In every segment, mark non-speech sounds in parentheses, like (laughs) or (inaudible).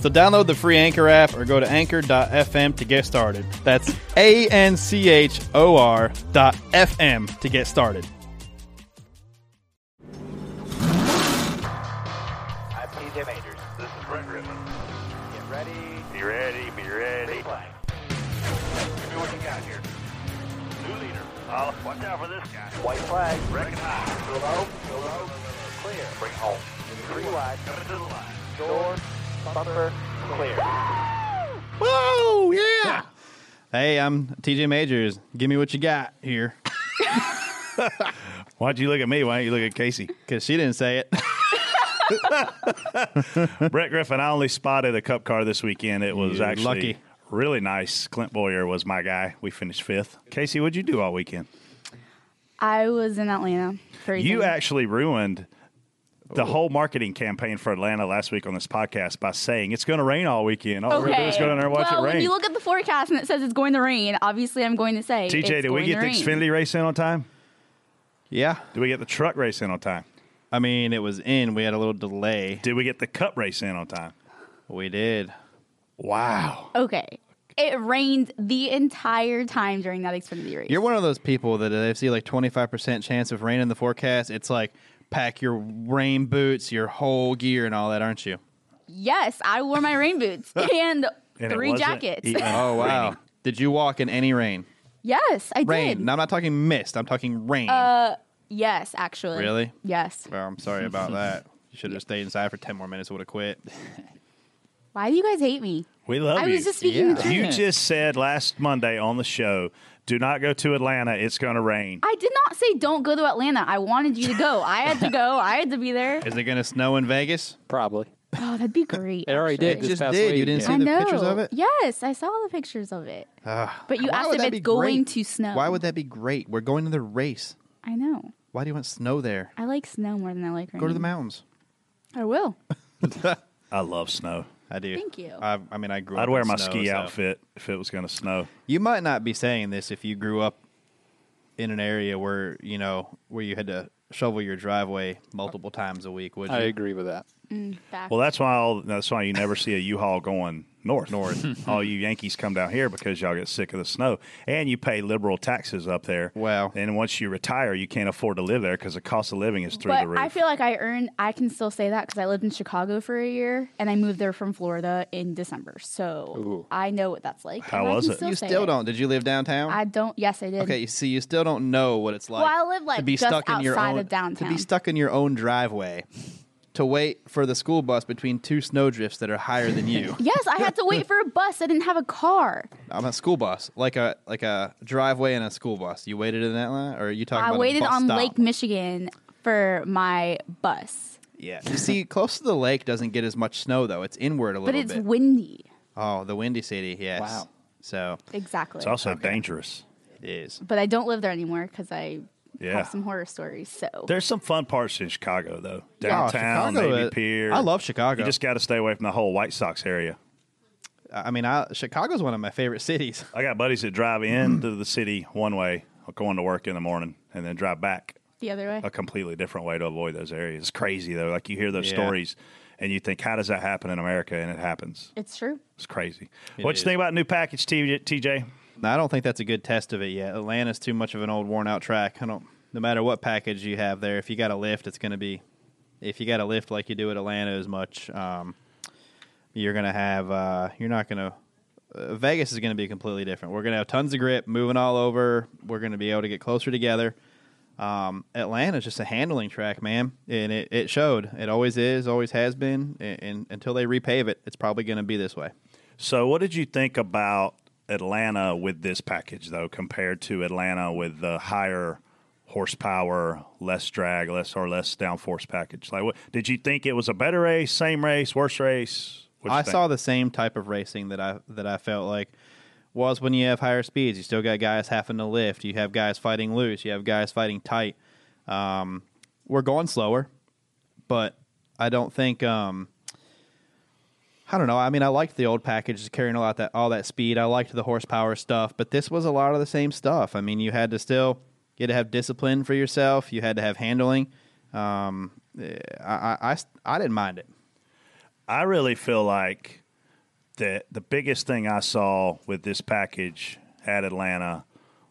So download the free Anchor app or go to anchor.fm to get started. That's A N C H O R dot FM to get started. I'm TJ Majors. This is Brett Griffin. Get ready. Be ready, be ready. Flag. Give me what you got here. New leader. Oh, watch out for this guy. White flag. Bumper. Clear. Whoa, yeah. (laughs) Hey, I'm TJ Majors. Give me what you got here. Why'd you look at me? Why don't you look at Casey? Because she didn't say it. (laughs) Brett Griffin, I only spotted a cup car this weekend. It was You're actually lucky. really nice. Clint Bowyer was my guy. We finished fifth. Casey, what'd you do all weekend? I was in Atlanta. Freezing. You actually ruined the whole marketing campaign for Atlanta last week on this podcast by saying it's going to rain all weekend. All we're going to do is go down there and watch well, it rain. when you look at the forecast and it says it's going to rain, obviously I'm going to say TJ, it's did we get the rain. Xfinity race in on time? Yeah. Did we get the truck race in on time? I mean, it was in. We had a little delay. Did we get the cup race in on time? We did. Wow. Okay. It rained the entire time during that Xfinity race. You're one of those people that if they see like 25% chance of rain in the forecast, it's like pack your rain boots, your whole gear, and all that, aren't you? yes, I wore my rain boots (laughs) and, And three jackets. even Oh, wow. raining. Did you walk in any rain? yes, I Rain. did. Now, I'm not talking mist. I'm talking rain. Uh, yes, actually. Really? Yes. well, I'm sorry about that. You should have stayed inside for 10 more minutes. Would have quit. Why do you guys hate me? We love I you. was just speaking the truth. You just said last Monday on the show, do not go to Atlanta. It's going to rain. I did not say don't go to Atlanta. I wanted you to go. I had to go. I had to be there. Is it going to snow in Vegas? Probably. Oh, that'd be great. It already actually. did. This just past did. You didn't yeah. see I the know. pictures of it? Yes, I saw the pictures of it. (sighs) Ah. But you asked if it's going great? to snow. Why would that be great? We're going to the race. I know. Why do you want snow there? I like snow more than I like rain. Go to the mountains. I will. (laughs) I love snow. I do. Thank you. I, I mean, I grew up. I'd wear in my snow, ski so- outfit if it was going to snow. You might not be saying this if you grew up in an area where you know where you had to shovel your driveway multiple times a week. Would you? I agree with that. Mm. Well, that's why all, that's why you never see a U-Haul going north. North. (laughs) all you Yankees come down here because y'all get sick of the snow, and you pay liberal taxes up there. Wow. And once you retire, you can't afford to live there because the cost of living is through but the roof. I feel like I earned. I can still say that because I lived in Chicago for a year and I moved there from Florida in December. So Ooh. I know what that's like. How was it? Still you still it. don't. Did you live downtown? I don't. Yes, I did. okay, you see, you still don't know what it's like. Well, I live, like, to be just stuck in your own of downtown. To be stuck in your own driveway, to wait for the school bus between two snowdrifts that are higher than you. (laughs) Yes, I had to wait for a bus. I didn't have a car. I'm a school bus, like a like a driveway and a school bus. You waited in that line, or are you talking I about a waited bus on stop? Lake Michigan for my bus, Yeah, you see, close to the lake doesn't get as much snow though. It's inward a little, bit. but it's bit. windy. oh, the windy city. Yes. Wow. So Exactly. it's also dangerous. it is. but I don't live there anymore because I Yeah. have some horror stories. So There's some fun parts in Chicago, though. Downtown, Chicago Navy uh, is- Pier. I love Chicago. You just got to stay away from the whole White Sox area. I mean, I, Chicago's one of my favorite cities. I got buddies that drive into (clears throat) the city one way, going to work in the morning, and then drive back the other way. a completely different way to avoid those areas. It's crazy though. Like you hear those Yeah. stories, and you think, how does that happen in America? And it happens. It's true. It's crazy. It what is. you think about new package, TJ? TJ? I don't think that's a good test of it yet. Atlanta's too much of an old, worn out track. I don't. No matter what package you have there, if you got a lift, it's going to be. If you got a lift like you do at Atlanta as much, um, you're going to have. Uh, you're not going to. Uh, Vegas is going to be completely different. We're going to have tons of grip, moving all over. We're going to be able to get closer together. Um, Atlanta's just a handling track, man, and it, it showed. It always is, always has been, and, and until they repave it, it's probably going to be this way. So, what did you think about Atlanta with this package, though, compared to Atlanta with the higher horsepower, less drag, less or less downforce package? Like, what did you think it was a better race, same race, worse race? I think? saw the same type of racing that I that I felt like was when you have higher speeds. You still got guys having to lift. You have guys fighting loose. You have guys fighting tight. Um, we're going slower, but I don't think. Um, I don't know. I mean, I liked the old package carrying a lot that all that speed. I liked the horsepower stuff, but this was a lot of the same stuff. I mean, you had to still had to have discipline for yourself. You had to have handling. Um, I, I, I, I didn't mind it. I really feel like that the biggest thing I saw with this package at Atlanta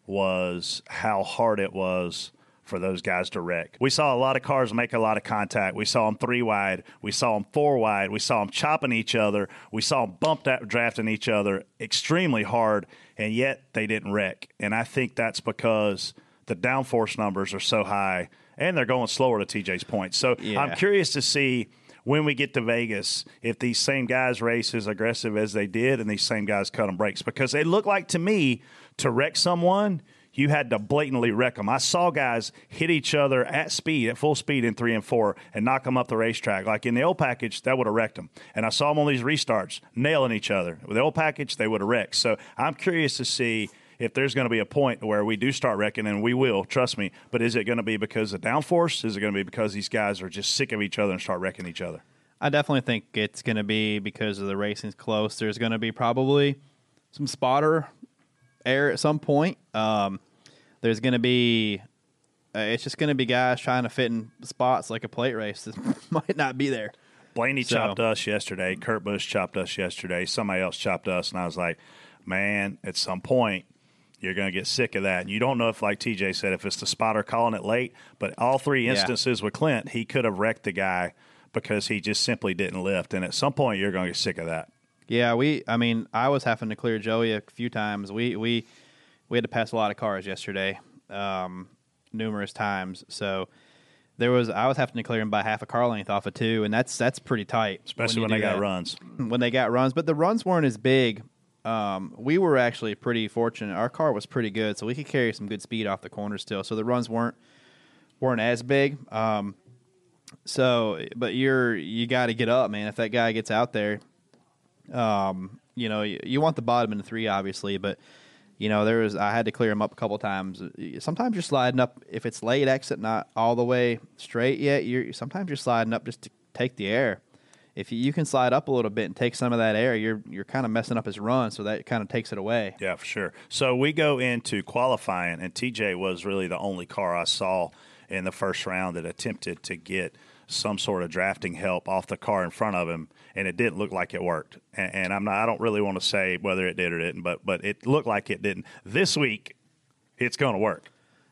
was how hard it was for those guys to wreck. We saw a lot of cars make a lot of contact. We saw them three wide. We saw them four wide. We saw them chopping each other. We saw them bump drafting each other extremely hard, and yet they didn't wreck. And I think that's because the downforce numbers are so high, and they're going slower to TJ's point. So Yeah. I'm curious to see when we get to Vegas if these same guys race as aggressive as they did and these same guys cut them brakes because it looked like to me to wreck someone you had to blatantly wreck them. I saw guys hit each other at speed, at full speed in three and four, and knock them up the racetrack. Like in the old package, that would have wrecked them. And I saw them on these restarts nailing each other. With the old package, they would have wrecked. So I'm curious to see if there's going to be a point where we do start wrecking, and we will, trust me. But is it going to be because of downforce? Is it going to be because these guys are just sick of each other and start wrecking each other? I definitely think it's going to be because of the racing's close. There's going to be probably some spotter air at some point. Um, there's going to be, uh, it's just going to be guys trying to fit in spots like a plate race that (laughs) might not be there. Blaney So- chopped us yesterday. Kurt Busch chopped us yesterday. Somebody else chopped us, and I was like, man, at some point, you're going to get sick of that. And you don't know if, like TJ said, if it's the spotter calling it late. But all three Yeah. instances with Clint, he could have wrecked the guy because he just simply didn't lift. And at some point, you're going to get sick of that. Yeah, we. I mean, I was having to clear Joey a few times. We we we had to pass a lot of cars yesterday, um, numerous times. So there was I was having to clear him by half a car length off of two, and that's that's pretty tight, Especially when, you they got that. runs. (clears throat) When they got runs, but the runs weren't as big. Um, we were actually pretty fortunate. Our car was pretty good, so we could carry some good speed off the corner still. So the runs weren't weren't as big. Um, so, but you're you got to get up, man. If that guy gets out there, um, you know, you, you want the bottom in three, obviously, but you know, there was I had to clear him up a couple times. Sometimes you're sliding up if it's late exit, not all the way straight yet. You're sometimes you're sliding up just to take the air. If you, you can slide up a little bit and take some of that air, you're you're kind of messing up his run, so that kind of takes it away. Yeah, for sure. So we go into qualifying, and TJ was really the only car I saw in the first round that attempted to get some sort of drafting help off the car in front of him, and it didn't look like it worked. And, and I'm not, I don't really want to say whether it did or didn't, but but it looked like it didn't. This week, it's going to work.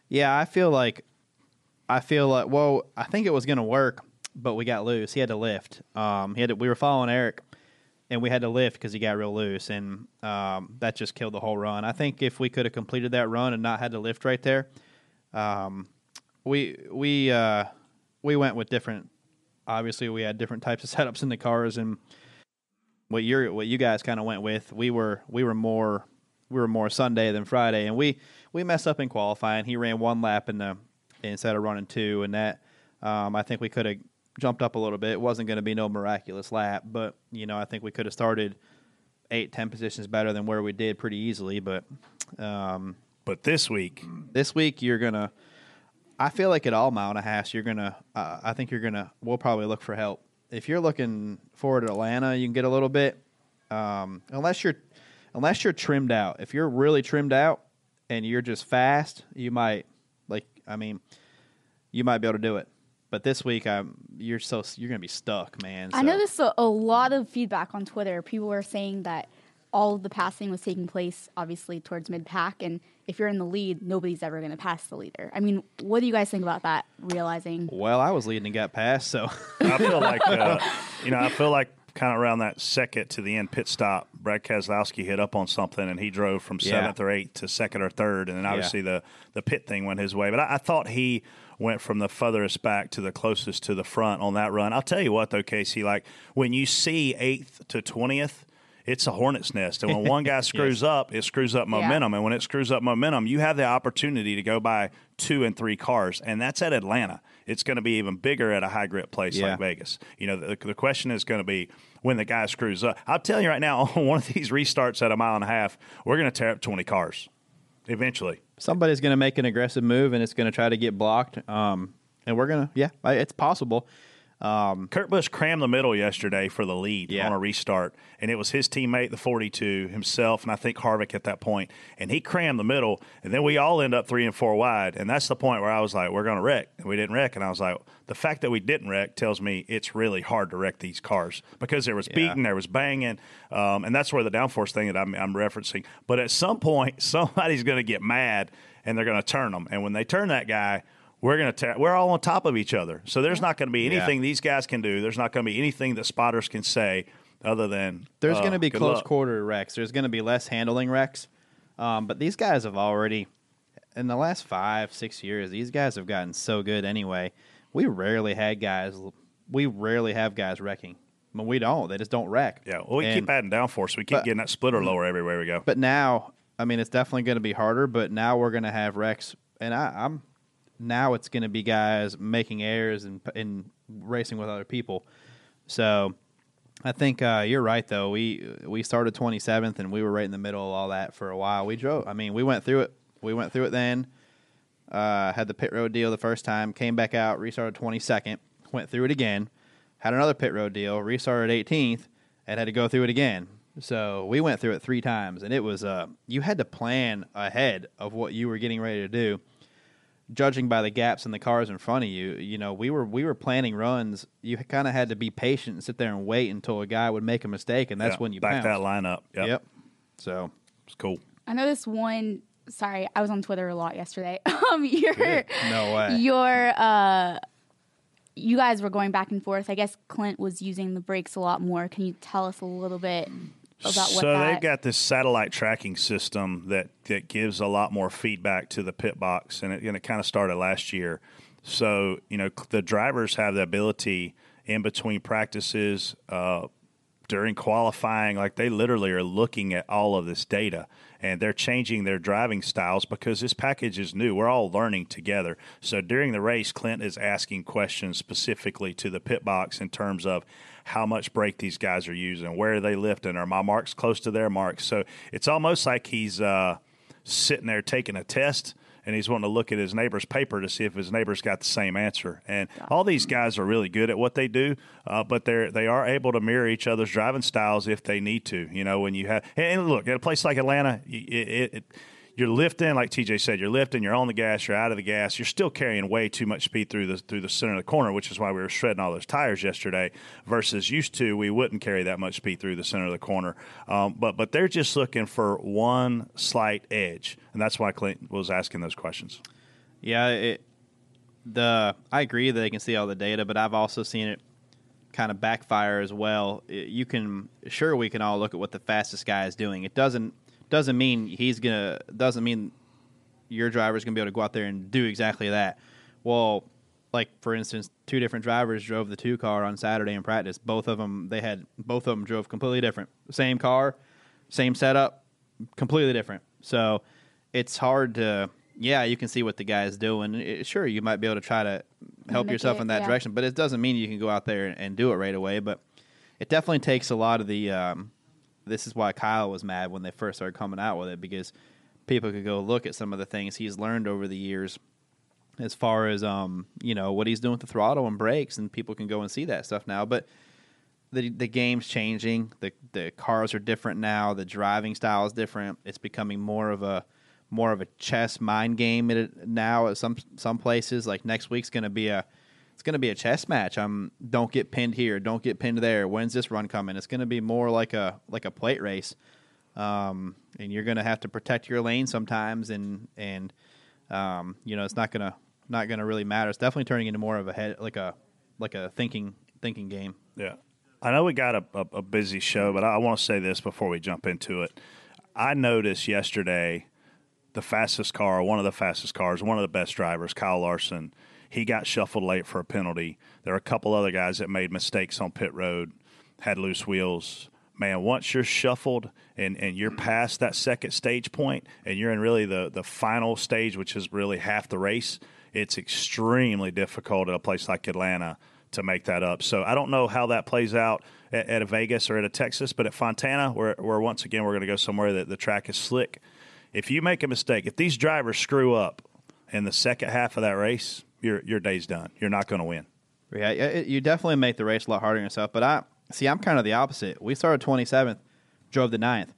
Yeah, I feel like I feel like well, I think it was going to work, but we got loose. He had to lift. Um, he had to, we were following Eric, and we had to lift because he got real loose, and um, that just killed the whole run. I think if we could have completed that run and not had to lift right there, um, we we uh, we went with different. Obviously, we had different types of (laughs) setups in the cars, and what you what you guys kind of went with, we were we were more we were more Sunday than Friday, and we we messed up in qualifying. He ran one lap in the instead of running two, and that um, I think we could have jumped up a little bit. It wasn't going to be no miraculous lap, but you know I think we could have started eight ten positions better than where we did pretty easily. But um, But this week, this week you're gonna. I feel like at all mile and a half, you're gonna. Uh, I think you're gonna. We'll probably look for help. If you're looking forward to Atlanta, you can get a little bit. Um, unless you're, unless you're trimmed out. If you're really trimmed out and you're just fast, you might like. I mean, you might be able to do it. But this week, I'm. You're so you're gonna be stuck, man. I So- noticed a, a lot of feedback on Twitter. People were saying that all of the passing was taking place, obviously, towards mid pack. And if you're in the lead, nobody's ever going to pass the leader. I mean, what do you guys think about that? Realizing Well, I was leading and got passed so I feel (laughs) like uh, you know, I feel like kind of around that second to the end pit stop, Brad Keselowski hit up on something and he drove from Yeah. seventh or eighth to second or third, and then obviously the the pit thing went his way. But I, I thought he went from the furthest back to the closest to the front on that run. I'll tell you what though, Casey, like when you see eighth to twentieth. It's a hornet's nest, and when one guy (laughs) screws up, it screws up Yeah. momentum. And when it screws up momentum, you have the opportunity to go by two and three cars, and that's at Atlanta. It's going to be even bigger at a high grip place Yeah. like Vegas. You know, the, the question is going to be when the guy screws up. I'll tell you right now, (laughs) on one of these restarts at a mile and a half, we're going to tear up 20 cars eventually. somebody's going to make an aggressive move and it's going to try to get blocked. Um, and we're going to, yeah, it's possible. Kurt Busch crammed the middle yesterday for the lead Yeah. on a restart, and it was his teammate, the 42, himself, and I think Harvick at that point, and he crammed the middle, and then we all end up three and four wide, and that's the point where I was like, we're going to wreck, and we didn't wreck, and I was like, the fact that we didn't wreck tells me it's really hard to wreck these cars because there was Yeah. beating, there was banging, um, and that's where the downforce thing that I'm, I'm referencing. But at some point, (laughs) somebody's going to get mad, and they're going to turn them, and when they turn that guy. We're gonna tear, we're all on top of each other, so there's not going to be Yeah. anything these guys can do. There's not going to be anything that spotters can say other than There's uh, going to be close luck. quarter wrecks. There's going to be less handling wrecks. Um, but these guys have already, in the last five, six years, these guys have gotten so good anyway. We rarely had guys, we rarely have guys wrecking. I mean, we don't. They just don't wreck. Yeah, well, we And- keep adding downforce. We keep but- getting that splitter lower everywhere we go. But now, I mean, it's definitely going to be harder. But now we're going to have wrecks, and I, I'm now it's going to be guys making errors and and racing with other people. So I think uh, you're right, though. We we started 27th, and we were right in the middle of all that for a while. We drove. I mean, we went through it. We went through it then. Uh, had the pit road deal the first time. Came back out. Restarted 22nd. Went through it again. Had another pit road deal. Restarted 18th, and had to go through it again. So we went through it three times, and it was uh, you had to plan ahead of what you were getting ready to do judging by the gaps in the cars in front of you, you know, we were we were planning runs. You kind of had to be patient and sit there and wait until a guy would make a mistake, and that's Yeah, when you back pounce. that line up. Yep. Yep. So It's cool. I know this one. Sorry, I was on Twitter a lot yesterday. (laughs) Um, your No way. your uh, you guys were going back and forth. I guess Clint was using the brakes a lot more. Can you tell us a little bit about so that? they've got this satellite tracking system that, that gives a lot more feedback to the pit box, and it, and it kind of started last year. So you know the drivers have the ability in between practices, uh, during qualifying, like they literally are looking at all of this data and they're changing their driving styles because this package is new. We're all learning together. So during the race, Clint is asking questions specifically to the pit box in terms of how much brake these guys are using, where are they lifting, are my marks close to their marks? So it's almost like he's uh, sitting there taking a test and he's wanting to look at his neighbor's paper to see if his neighbor's got the same answer. And all these guys are really good at what they do, uh, but they're they are able to mirror each other's driving styles if they need to. You know, when you have and look at a place like Atlanta, it, it, it you're lifting, like TJ said, you're lifting, you're on the gas, you're out of the gas, you're still carrying way too much speed through the through the center of the corner, which is why we were shredding all those tires yesterday. Versus used to, we wouldn't carry that much speed through the center of the corner. Um, but but they're just looking for one slight edge, and that's why Clint was asking those questions. yeah, it, the I agree that they can see all the data, but I've also seen it kind of backfire as well. It- you can sure we can all look at what the fastest guy is doing. It doesn't doesn't mean he's gonna doesn't mean your driver's gonna be able to go out there and do exactly that. Well, like for instance, two different drivers drove the two car on Saturday in practice. Both of them they had both of them drove completely different. Same car, same setup, completely different. So it's hard to yeah, you can see what the guy is doing. It- sure, you might be able to try to help yourself it, in that yeah. direction, but it doesn't mean you can go out there and, and do it right away. But it definitely takes a lot of the. Um, this is why Kyle was mad when they first started coming out with it because people could go look at some of the things he's learned over the years as far as um, you know what he's doing with the throttle and brakes, and people can go and see that stuff now. But the the game's changing. the The cars are different now. The driving style is different. It's becoming more of a more of a chess mind game now. At some some places, like next week's going to be a it's going to be a chess match. I'm don't get pinned here. Don't get pinned there. When's this run coming? It's going to be more like a like a plate race. Um, and you're going to have to protect your lane sometimes, and and um, you know it's not gonna not gonna really matter. It's definitely turning into more of a head like a like a thinking thinking game. Yeah. I know we got a, a, a busy show, but I, I want to say this before we jump into it. I noticed yesterday the fastest car, one of the fastest cars, one of the best drivers, Kyle Larson, he got shuffled late for a penalty. There are a couple other guys that made mistakes on pit road, had loose wheels. Man, once you're shuffled and, and you're past that second stage point and you're in really the, the final stage, which is really half the race, it's extremely difficult at a place like Atlanta to make that up. So I don't know how that plays out at, at a Vegas or at a Texas, but at Fontana, where, where once again we're going to go somewhere that the track is slick. If you make a mistake, if these drivers screw up in the second half of that race, your your day's done. You're not going to win. Yeah, it, you definitely make the race a lot harder on yourself. But I see, I'm kind of the opposite. We started 27th, drove the 9th.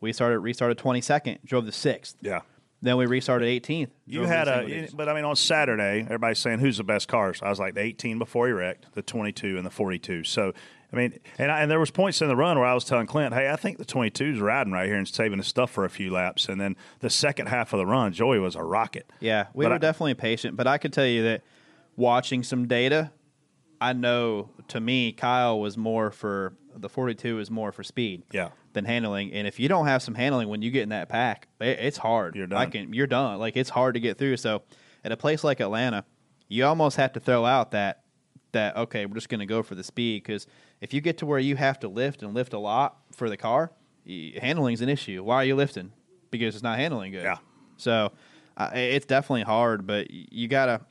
We started restarted 22nd, drove the sixth. Yeah. Then we restarted 18th. You had a, but I mean, on Saturday, everybody's saying who's the best cars. I was like the 18 before he wrecked, the 22 and the 42. So, I mean, and, I, and there was points in the run where I was telling Clint, hey, I think the 22 is riding right here and saving his stuff for a few laps. And then the second half of the run, Joey was a rocket. Yeah, we But were I- definitely patient, but I could tell you that watching some data, I know to me Kyle was more for the 42 is more for speed, Yeah. than handling. And if you don't have some handling when you get in that pack, it, it's hard. You're I done. can, you're done. Like it's hard to get through. So at a place like Atlanta, you almost have to throw out that that okay, we're just going to go for the speed because if you get to where you have to lift and lift a lot for the car, handling is an issue. Why are you lifting? Because it's not handling good. Yeah. So uh, it's definitely hard, but you gotta.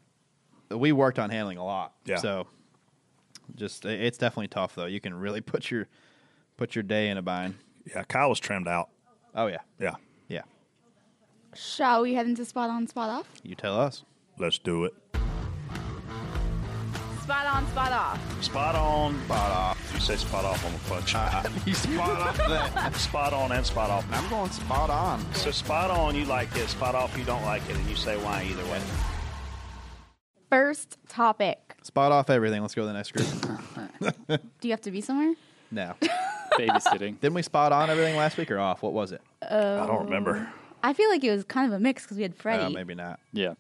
We worked on handling a lot. Yeah. So just it's definitely tough though. You can really (laughs) put your put your day in a bind. Yeah, Kyle was trimmed out. Oh yeah, Yeah, yeah. Shall we head into spot on, spot off? You tell us. let's do it. Spot on, spot off. Spot on, spot off. You say spot off on the punch. (laughs) Uh-huh. (laughs) You spot off (laughs) that. spot on and spot off. I'm going spot on. So spot on, you like it. Spot off, you don't like it, and you say why either way. First topic. Spot off everything. Let's go to the next group. Do you have to be somewhere? no. babysitting. Didn't we spot on everything last week or off? What was it? I don't remember. Um, I feel like it was kind of a mix because we had Freddie. Oh, maybe not. Yeah.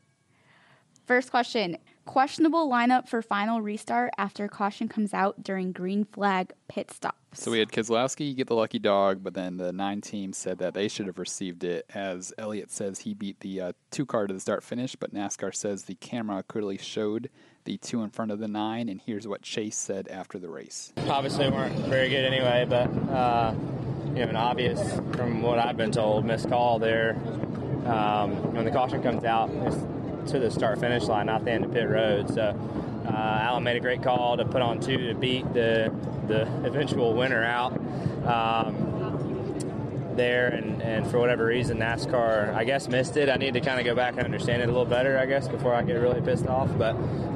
First question. Questionable lineup for final restart after caution comes out during green flag pit stops. So we had Keselowski get the lucky dog, but then the nine team said that they should have received it. As Elliott says, he beat the uh, two car to the start finish, but NASCAR says the camera clearly showed the two in front of the nine. And here's what Chase said after the race. obviously weren't very good anyway, but uh, you know, an obvious from what I've been told, missed call there. Um, when the caution comes out, it's to the start finish line, not the end of pit road. So uh, Alan made a great call to put on two to beat the the eventual winner out. Um, there and, and for whatever reason NASCAR I guess missed it. I need to kind of go back and understand it a little better I guess before I get really pissed off. But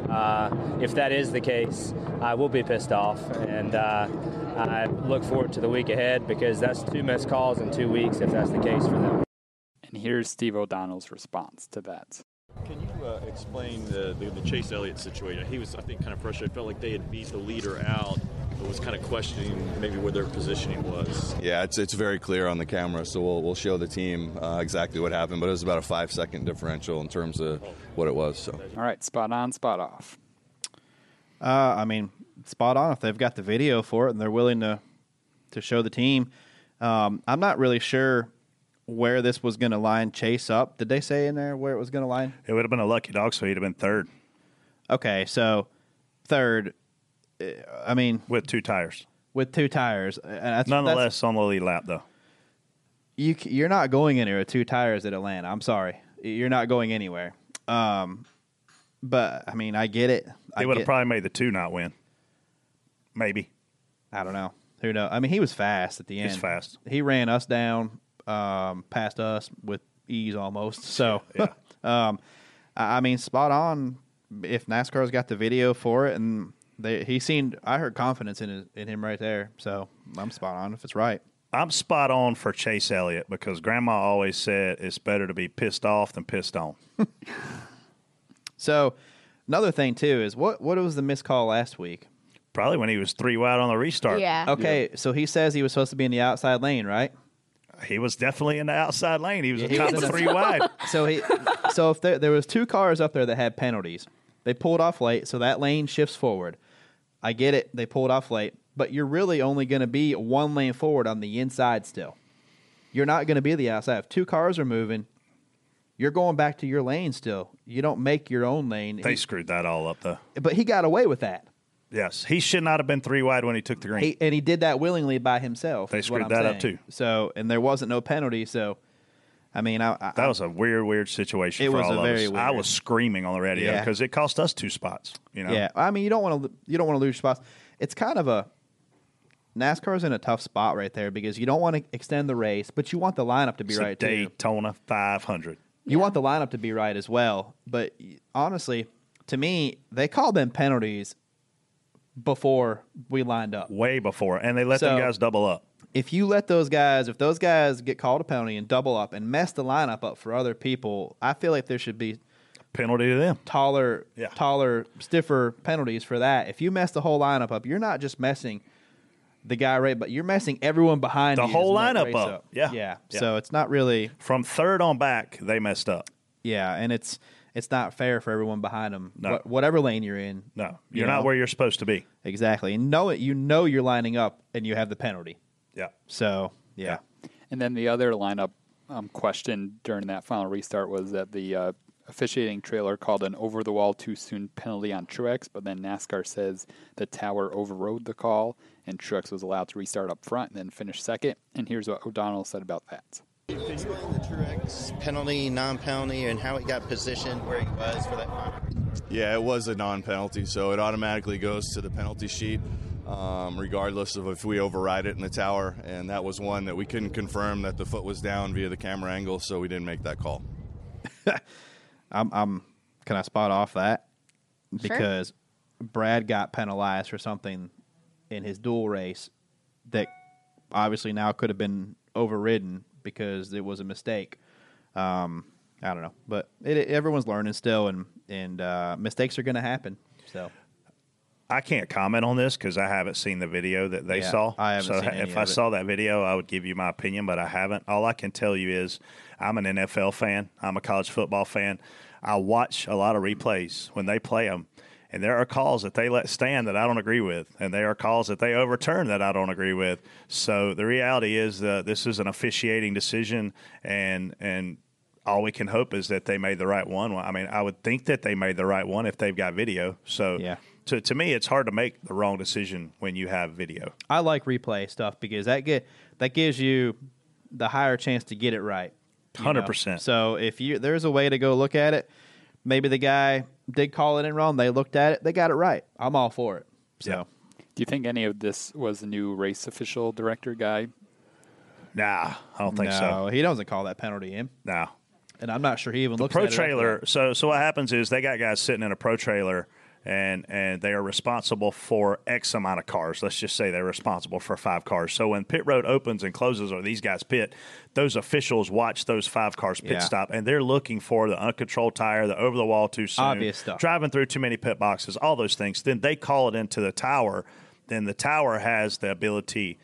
uh, if that is the case, I will be pissed off and uh, I look forward to the week ahead because that's two missed calls in two weeks if that's the case for them. And here's Steve O'Donnell's response to that. Can you uh, explain the, the, the Chase Elliott situation? He was, I think, kind of frustrated. Felt like they had beat the leader out, but was kind of questioning maybe where their positioning was. Yeah, it's it's very clear on the camera, so we'll we'll show the team uh, exactly what happened. But it was about a five second differential in terms of what it was. So All right, spot on, spot off. Uh, I mean, spot on. If they've got the video for it and they're willing to to show the team, um, I'm not really sure where this was going to line Chase up. Did they say in there where it was going to line? It would have been a lucky dog, so he'd have been third Okay, so third. I mean, with two tires. with two tires, and that's, Nonetheless, that's, on the lead lap though. You you're not going anywhere with two tires at Atlanta. I'm sorry, you're not going anywhere. Um, but I mean, I get it. He would have probably made the two not win. Maybe. I don't know. Who knows? I mean, he was fast at the end. He's fast. He ran us down, um, past us with ease almost. So, Yeah. (laughs) um, I I mean, spot on. If NASCAR's got the video for it, and they, he seemed, I heard confidence in his, in him right there. So I'm spot on if it's right. I'm spot on for Chase Elliott because Grandma always said it's better to be pissed off than pissed on. (laughs) So another thing too is what what was the missed call last week? Probably when he was three wide on the restart. Yeah. Okay, so he says he was supposed to be in the outside lane, right? He was definitely in the outside lane. He was Yeah, a top of three wide. (laughs) So he, so if there, there was two cars up there that had penalties, they pulled off late, so that lane shifts forward. I get it. They pulled off late, but you're really only going to be one lane forward on the inside still. You're not going to be the outside. If two cars are moving, you're going back to your lane still. You don't make your own lane. They He- screwed that all up, though. but he got away with that. Yes, he should not have been three wide when he took the green. He, and he did that willingly by himself. They screwed that up, too. So, and there wasn't no penalty. So, I mean, I, I, that was a weird, weird situation It for was all a of very us. I was screaming on the radio Yeah. because it cost us two spots. You know, Yeah, I mean, you don't want to you don't want to lose spots. It's kind of a NASCAR's in a tough spot right there because you don't want to extend the race, but you want the lineup to be it's right too. Daytona 500. You want the lineup to be right as well. But honestly, to me, they called them penalties before we lined up. way before, and they let them guys double up. If you let those guys, if those guys get called a penalty and double up and mess the lineup up for other people, I feel like there should be Penalty to them. taller, Yeah. taller, stiffer penalties for that. If you mess the whole lineup up, you're not just messing the guy right, but you're messing everyone behind The whole lineup race up. Yeah. yeah. Yeah. So it's not really, From third on back, they messed up. yeah, and it's it's not fair for everyone behind them. No. whatever lane you're in, No, You you're know? not where you're supposed to be. exactly, and know it. You know you're lining up, and you have the penalty. Yeah. So yeah, And then the other lineup um, question during that final restart was that the uh, officiating trailer called an over the wall too soon penalty on Truex, but then NASCAR says the tower overrode the call and Truex was allowed to restart up front and then finish second. And here's what O'Donnell said about that. Can you explain the Truex penalty, non-penalty, and how he got positioned where he was for that final? Yeah, it was a non-penalty, so it automatically goes to the penalty sheet, um, regardless of if we override it in the tower. And that was one that we couldn't confirm that the foot was down via the camera angle, so we didn't make that call. (laughs) I'm, I'm can I spot off that Sure. because Brad got penalized for something in his dual race that obviously now could have been overridden because it was a mistake. Um, I don't know, but it, everyone's learning still, and and uh, mistakes are going to happen. So I can't comment on this because I haven't seen the video that they Yeah, saw. I haven't so if I it. saw that video, I would give you my opinion, but I haven't. All I can tell you is I'm an NFL fan. I'm a college football fan. I watch a lot of replays when they play them, and there are calls that they let stand that I don't agree with, and there are calls that they overturn that I don't agree with. So the reality is that this is an officiating decision, and and all we can hope is that they made the right one. I mean, I would think that they made the right one if they've got video. So Yeah. to, to me, it's hard to make the wrong decision when you have video. I like replay stuff because that get that gives you the higher chance to get it right. 100%. So if you there's a way to go look at it, maybe the guy did call it in wrong. They looked at it, they got it right. I'm all for it. So Do you think any of this was the new race official director guy? Nah, I don't think no, so. he doesn't call that penalty in, No. and I'm not sure he even The looks pro at it trailer. So so what happens is they got guys sitting in a pro trailer. And, and they are responsible for X amount of cars. Let's just say they're responsible for five cars. So when pit road opens and closes, or these guys pit, those officials watch those five cars pit Yeah. stop, and they're looking for the uncontrolled tire, the over the wall too soon, Obvious stuff. driving through too many pit boxes, all those things. Then they call it into the tower. Then the tower has the ability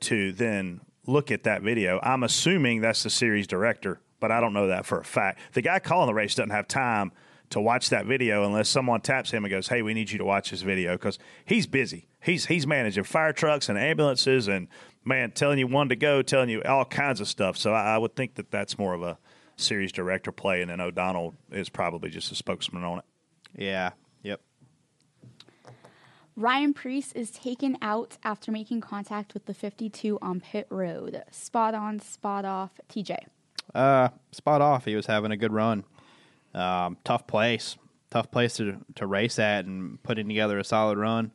to then look at that video. I'm assuming that's the series director, but I don't know that for a fact. The guy calling the race doesn't have time to watch that video unless someone taps him and goes, "Hey, we need you to watch this video," because he's busy. He's he's managing fire trucks and ambulances and man telling you when to go, telling you all kinds of stuff. So I, I would think that that's more of a series director play, and then O'Donnell is probably just a spokesman on it. Yeah. Yep. Ryan Preece is taken out after making contact with the 52 on pit road. Spot on, spot off. TJ. Uh, spot off. He was having a good run. Um, tough place, tough place to to race at, and putting together a solid run.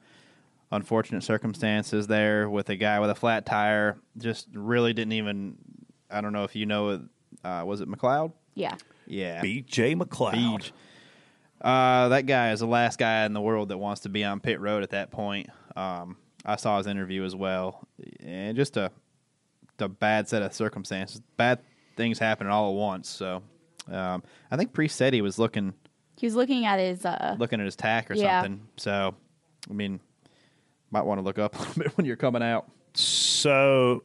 Unfortunate circumstances there with a guy with a flat tire. Just really didn't even. I don't know if you know. Uh, was it McLeod? Yeah. Yeah, B.J. McLeod. Beach. Uh, that guy is the last guy in the world that wants to be on pit road at that point. Um, I saw his interview as well, and just a, a bad set of circumstances. Bad things happening all at once. So, um, I think Preece said he was looking He was looking at his. Uh, looking at his tack or Yeah. something. So, I mean, might want to look up (laughs) a little bit when you're coming out. So,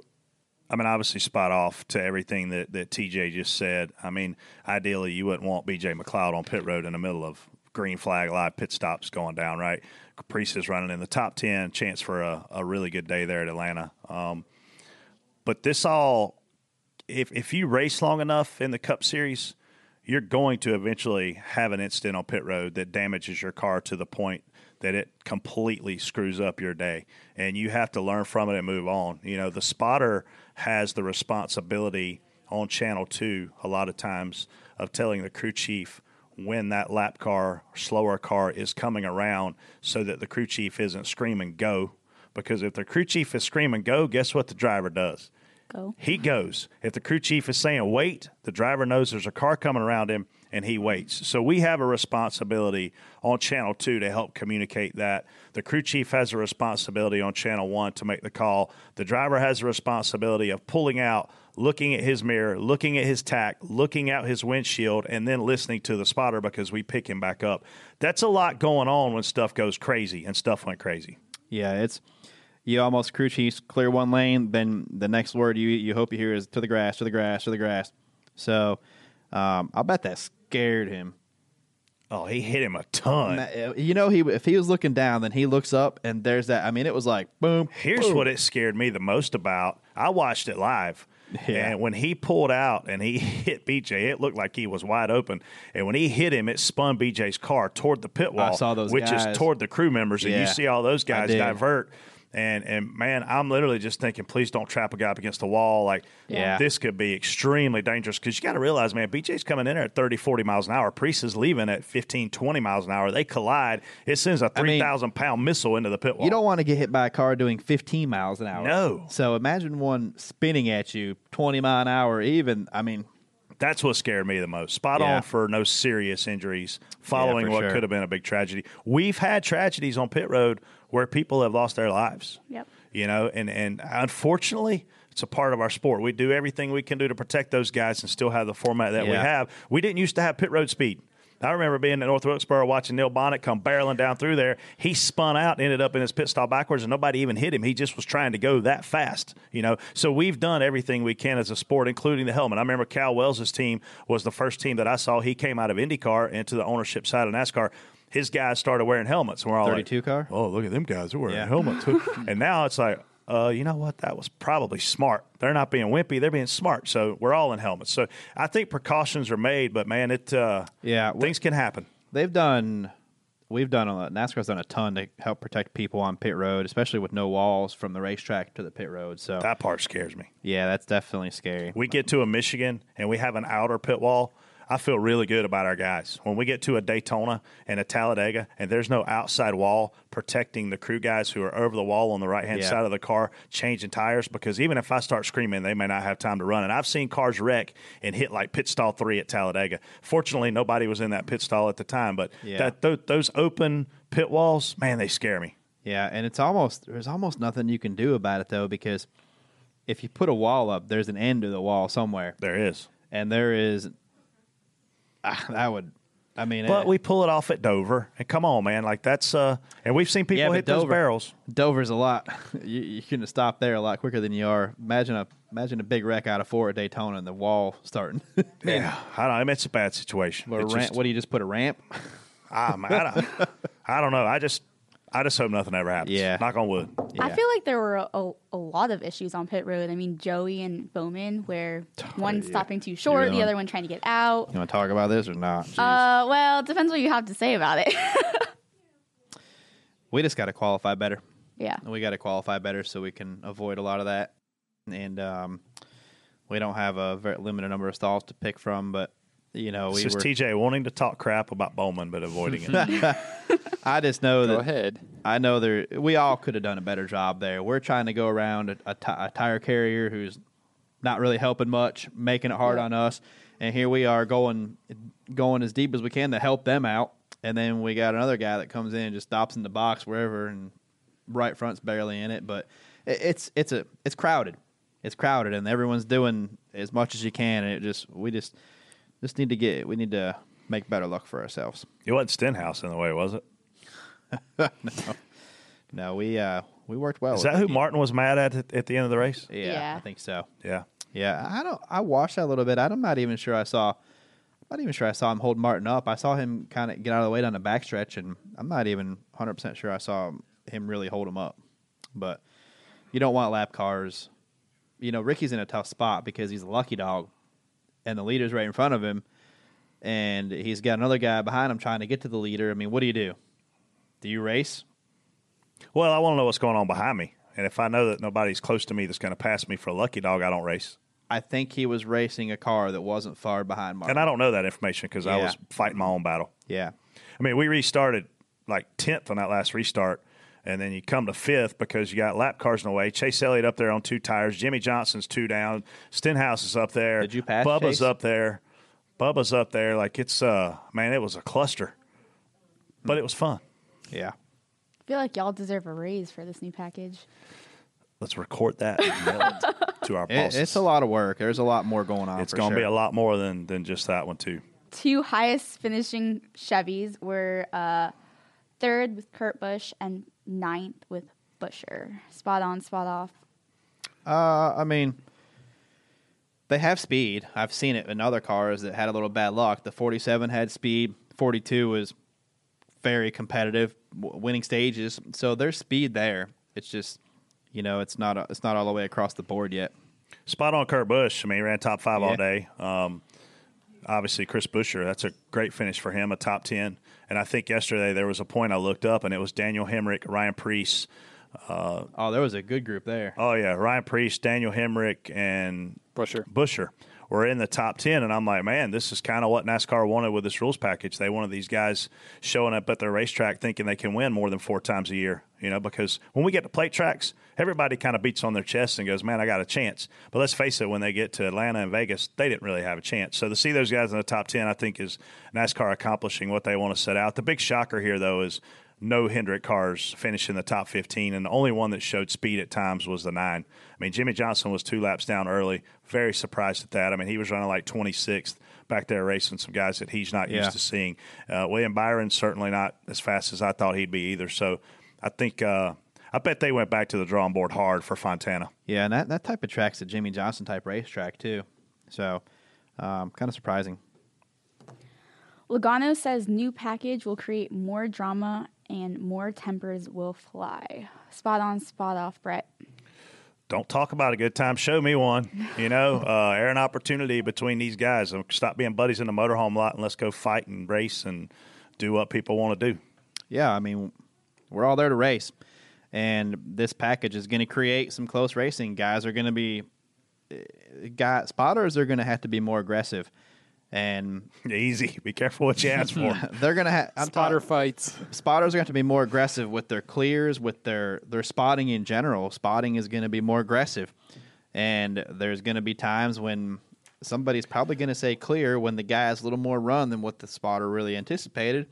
I mean, obviously, spot off to everything that, that TJ just said. I mean, ideally, you wouldn't want BJ McLeod on pit road in the middle of green flag, live pit stops going down. Right, Caprice is running in the top ten, chance for a, a really good day there at Atlanta. Um, but this all, if if you race long enough in the Cup Series, you're going to eventually have an incident on pit road that damages your car to the point that it completely screws up your day. And you have to learn from it and move on. You know the spotter has the responsibility on channel 2 a lot of times of telling the crew chief when that lap car slower car is coming around so that the crew chief isn't screaming go. Because if the crew chief is screaming go guess what the driver does Go. he goes. If the crew chief is saying wait, the driver knows there's a car coming around him and he waits. So we have a responsibility on channel 2 to help communicate that. The crew chief has a responsibility on channel 1 to make the call. The driver has a responsibility of pulling out, looking at his mirror, looking at his tack, looking out his windshield and then listening to the spotter because we pick him back up. That's a lot going on when stuff goes crazy and stuff went crazy. Yeah, it's you almost crew chiefs clear one lane, then the next word you you hope you hear is to the grass, to the grass, to the grass. So um, I'll bet that scared him. Oh, he hit him a ton. Ma- You know, he if he was looking down, then he looks up and there's that. I mean, it was like boom. Here's boom. what it scared me the most about. I watched it live. Yeah. And when he pulled out and he (laughs) hit BJ, it looked like he was wide open. And when he hit him, it spun BJ's car toward the pit wall, saw those which guys. is toward the crew members. And Yeah. you see all those guys divert. And and man, I'm literally just thinking, please don't trap a guy up against the wall. Like, Yeah. this could be extremely dangerous because you got to realize, man, BJ's coming in there at 30, 40 miles an hour. Preece is leaving at 15, 20 miles an hour. They collide. It sends a I mean, 3,000 pound missile into the pit wall. You don't want to get hit by a car doing 15 miles an hour. No. So imagine one spinning at you 20 mile an hour. Even I mean, That's what scared me the most. Spot Yeah. on for no serious injuries following for what sure. could have been a big tragedy. We've had tragedies on pit road where people have lost their lives. Yep. You know, and, and unfortunately, it's a part of our sport. We do everything we can do to protect those guys and still have the format that we have. We didn't used to have pit road speed. I remember being at North Wilkesboro watching Neil Bonnett come barreling down through there. He spun out and ended up in his pit stop backwards, and nobody even hit him. He just was trying to go that fast, you know. So we've done everything we can as a sport, including the helmet. I remember Cal Wells' team was the first team that I saw. He came out of IndyCar into the ownership side of NASCAR. His guys started wearing helmets, and we're all 32 like, car? "Oh, look at them guys! They're wearing Yeah. helmets." (laughs) and now it's like, uh, you know what? That was probably smart. They're not being wimpy; they're being smart. So we're all in helmets. So I think precautions are made, but man, it uh, yeah, things can happen. they've done. We've done a lot. NASCAR's done a ton to help protect people on pit road, especially with no walls from the racetrack to the pit road. So That part scares me. yeah, that's definitely scary. We get to a Michigan and we have an outer pit wall. I feel really good about our guys. When we get to a Daytona and a Talladega and there's no outside wall protecting the crew guys who are over the wall on the right hand Yeah. side of the car changing tires, because even if I start screaming, they may not have time to run. And I've seen cars wreck and hit like pit stall three at Talladega. Fortunately, nobody was in that pit stall at the time, but Yeah. that th- those open pit walls, man, they scare me. Yeah, and it's almost there's almost nothing you can do about it though because if you put a wall up, there's an end to the wall somewhere. There is. and there is. Ah, that would, I mean, But eh, we pull it off at Dover. And come on, man. Like that's uh and we've seen people yeah, hit those Dover- barrels. Dover's a lot. (laughs) You, you can stop there a lot quicker than you are. Imagine a imagine a big wreck out of four at Daytona and the wall starting. (laughs) Yeah, I don't. I mean, it's a bad situation. Ramp, just- what do you just put a ramp? ah, man, I, don't, I don't know. I just, I just hope nothing ever happens. Yeah. knock on wood. I feel like there were a, a, a lot of issues on pit road. I mean, Joey and Bowman, where one yeah. stopping too short, really the other one trying to get out. You want to talk about this or not? Uh, well, it depends what you have to say about it. (laughs) we just got to qualify better. yeah. We got to qualify better so we can avoid a lot of that. And um, we don't have a very limited number of stalls to pick from, but you know, It's we just were. TJ wanting to talk crap about Bowman but avoiding it. (laughs) I just know that. Go that ahead. I know there. We all could have done a better job there. We're trying to go around a, a, ti- a tire carrier who's not really helping much, making it hard on us, and here we are going going as deep as we can to help them out. And then we got another guy that comes in and just stops in the box wherever, and right front's barely in it. But it, it's it's a it's crowded. It's crowded, and everyone's doing as much as you can. And it just we just just need to get we need to make better luck for ourselves. it wasn't Stenhouse in the way, was it? No, (laughs) no, we uh we worked well. Is that who the- Martin was mad at at, at the end of the race? Yeah, Yeah. I think so. Yeah. Yeah, I don't. I watched that a little bit. I'm not even sure I saw I'm not even sure I saw him hold Martin up. I saw him kind of get out of the way down the backstretch, and I'm not even 100 percent sure I saw him really hold him up. But you don't want lap cars. You know, Ricky's in a tough spot because he's a lucky dog, and the leader's right in front of him, and he's got another guy behind him trying to get to the leader. I mean, what do you do? Do you race? Well, I want to know what's going on behind me. And if I know that nobody's close to me that's going to pass me for a lucky dog, I don't race. I think he was racing a car that wasn't far behind Martin. And I don't know that information because I was fighting my own battle. Yeah. I mean, we restarted like 10th on that last restart. And then you come to fifth because you got lap cars in the way. Chase Elliott up there on two tires. Jimmie Johnson's two down. Stenhouse is up there. Did you pass Bubba's Chase? up there. Bubba's up there. Like it's uh man, it was a cluster. But it was fun. Yeah. I feel like y'all deserve a raise for this new package. Let's record that and mail it (laughs) to our It- it's a lot of work. There's a lot more going on. It's going to be a lot more than than just that one too. Two highest finishing Chevys were uh, third with Kurt Busch and ninth with Buescher. Spot on, spot off. Uh, I mean, they have speed. I've seen it in other cars that had a little bad luck. The 47 had speed. 42 was very competitive, w- winning stages. So there's speed there. It's just, you know, it's not a, it's not all the way across the board yet. Spot on Kurt Busch. I mean, he ran top five all day. Um, obviously, Chris Buescher, that's a great finish for him, a top 10. And I think yesterday there was a point I looked up, and it was Daniel Hemric, Ryan Preece. Uh, oh, there was a good group there. Oh, yeah. Ryan Preece, Daniel Hemric, and Buescher. Buescher were in the top 10. And I'm like, man, this is kind of what NASCAR wanted with this rules package. They wanted these guys showing up at their racetrack thinking they can win more than four times a year, you know, because when we get to plate tracks, everybody kind of beats on their chest and goes, man, I got a chance. But let's face it, when they get to Atlanta and Vegas, they didn't really have a chance. So to see those guys in the top 10, I think is NASCAR accomplishing what they want to set out. The big shocker here, though, is no Hendrick cars finish in the top 15, and the only one that showed speed at times was the nine. I mean, Jimmie Johnson was two laps down early. Very surprised at that. I mean, he was running like 26th back there racing some guys that he's not Yeah. used to seeing. Uh, William Byron's certainly not as fast as I thought he'd be either. So I think uh, I bet they went back to the drawing board hard for Fontana. Yeah, and that, that type of track's a Jimmie Johnson type racetrack, too. So, um, kind of surprising. Logano says new package will create more drama and more tempers will fly. Spot on, spot off, Brett. Don't talk about a good time. Show me one. You know, (laughs) uh, air an opportunity between these guys. Stop being buddies in the motorhome lot and let's go fight and race and do what people want to do. Yeah, I mean, we're all there to race, and this package is going to create some close racing. Guys are going to be, uh, guy spotters are going to have to be more aggressive, and (laughs) easy. Be careful what you ask for. (laughs) They're going to have Spotter fights. Spotters are going to have to be more aggressive with their clears, with their their spotting in general. Spotting is going to be more aggressive, and there's going to be times when somebody's probably going to say clear when the guy has a little more run than what the spotter really anticipated,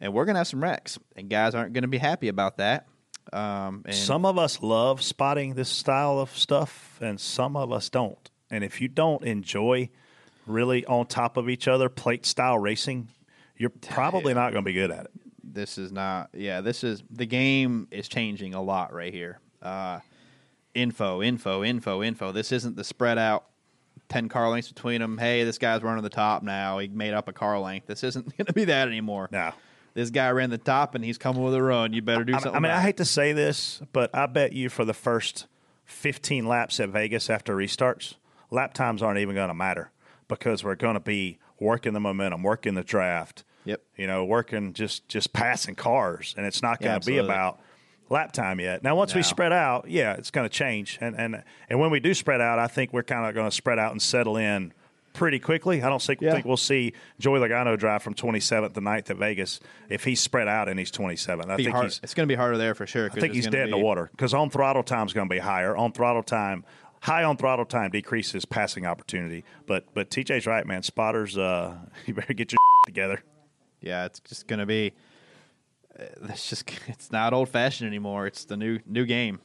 and we're going to have some wrecks, and guys aren't going to be happy about that. Um, and Some of us love spotting this style of stuff, and some of us don't. And if you don't enjoy really on top of each other plate style racing, you're probably not going to be good at it. this is not yeah this is the game is changing a lot right here. Uh info info info info. This isn't the spread out 10 car lengths between them hey this guy's running the top now. He made up a car length. This isn't (laughs) going to be that anymore. No. This guy ran the top and he's coming with a run. You better do something I mean, I hate to say this, but I bet you for the first 15 laps at Vegas after restarts, lap times aren't even going to matter because we're going to be working the momentum, working the draft. Yep. You know, working just just passing cars, and it's not Yeah, going to be about lap time yet. Now, once we spread out, yeah, it's going to change, and and and when we do spread out, I think we're kind of going to spread out and settle in pretty quickly. I don't think, Yeah. think we'll see Joey Logano drive from 27th to 9th at Vegas if he's spread out and he's 27th. I Be think hard- he's it's going to be harder there for sure I think he's dead in the water because on throttle time is going to be higher. On throttle time, high on throttle time decreases passing opportunity. But but TJ's right, man. Spotters, uh, (laughs) you better get your (laughs) together. yeah it's just going to be uh, it's just (laughs) it's not old fashioned anymore it's the new new game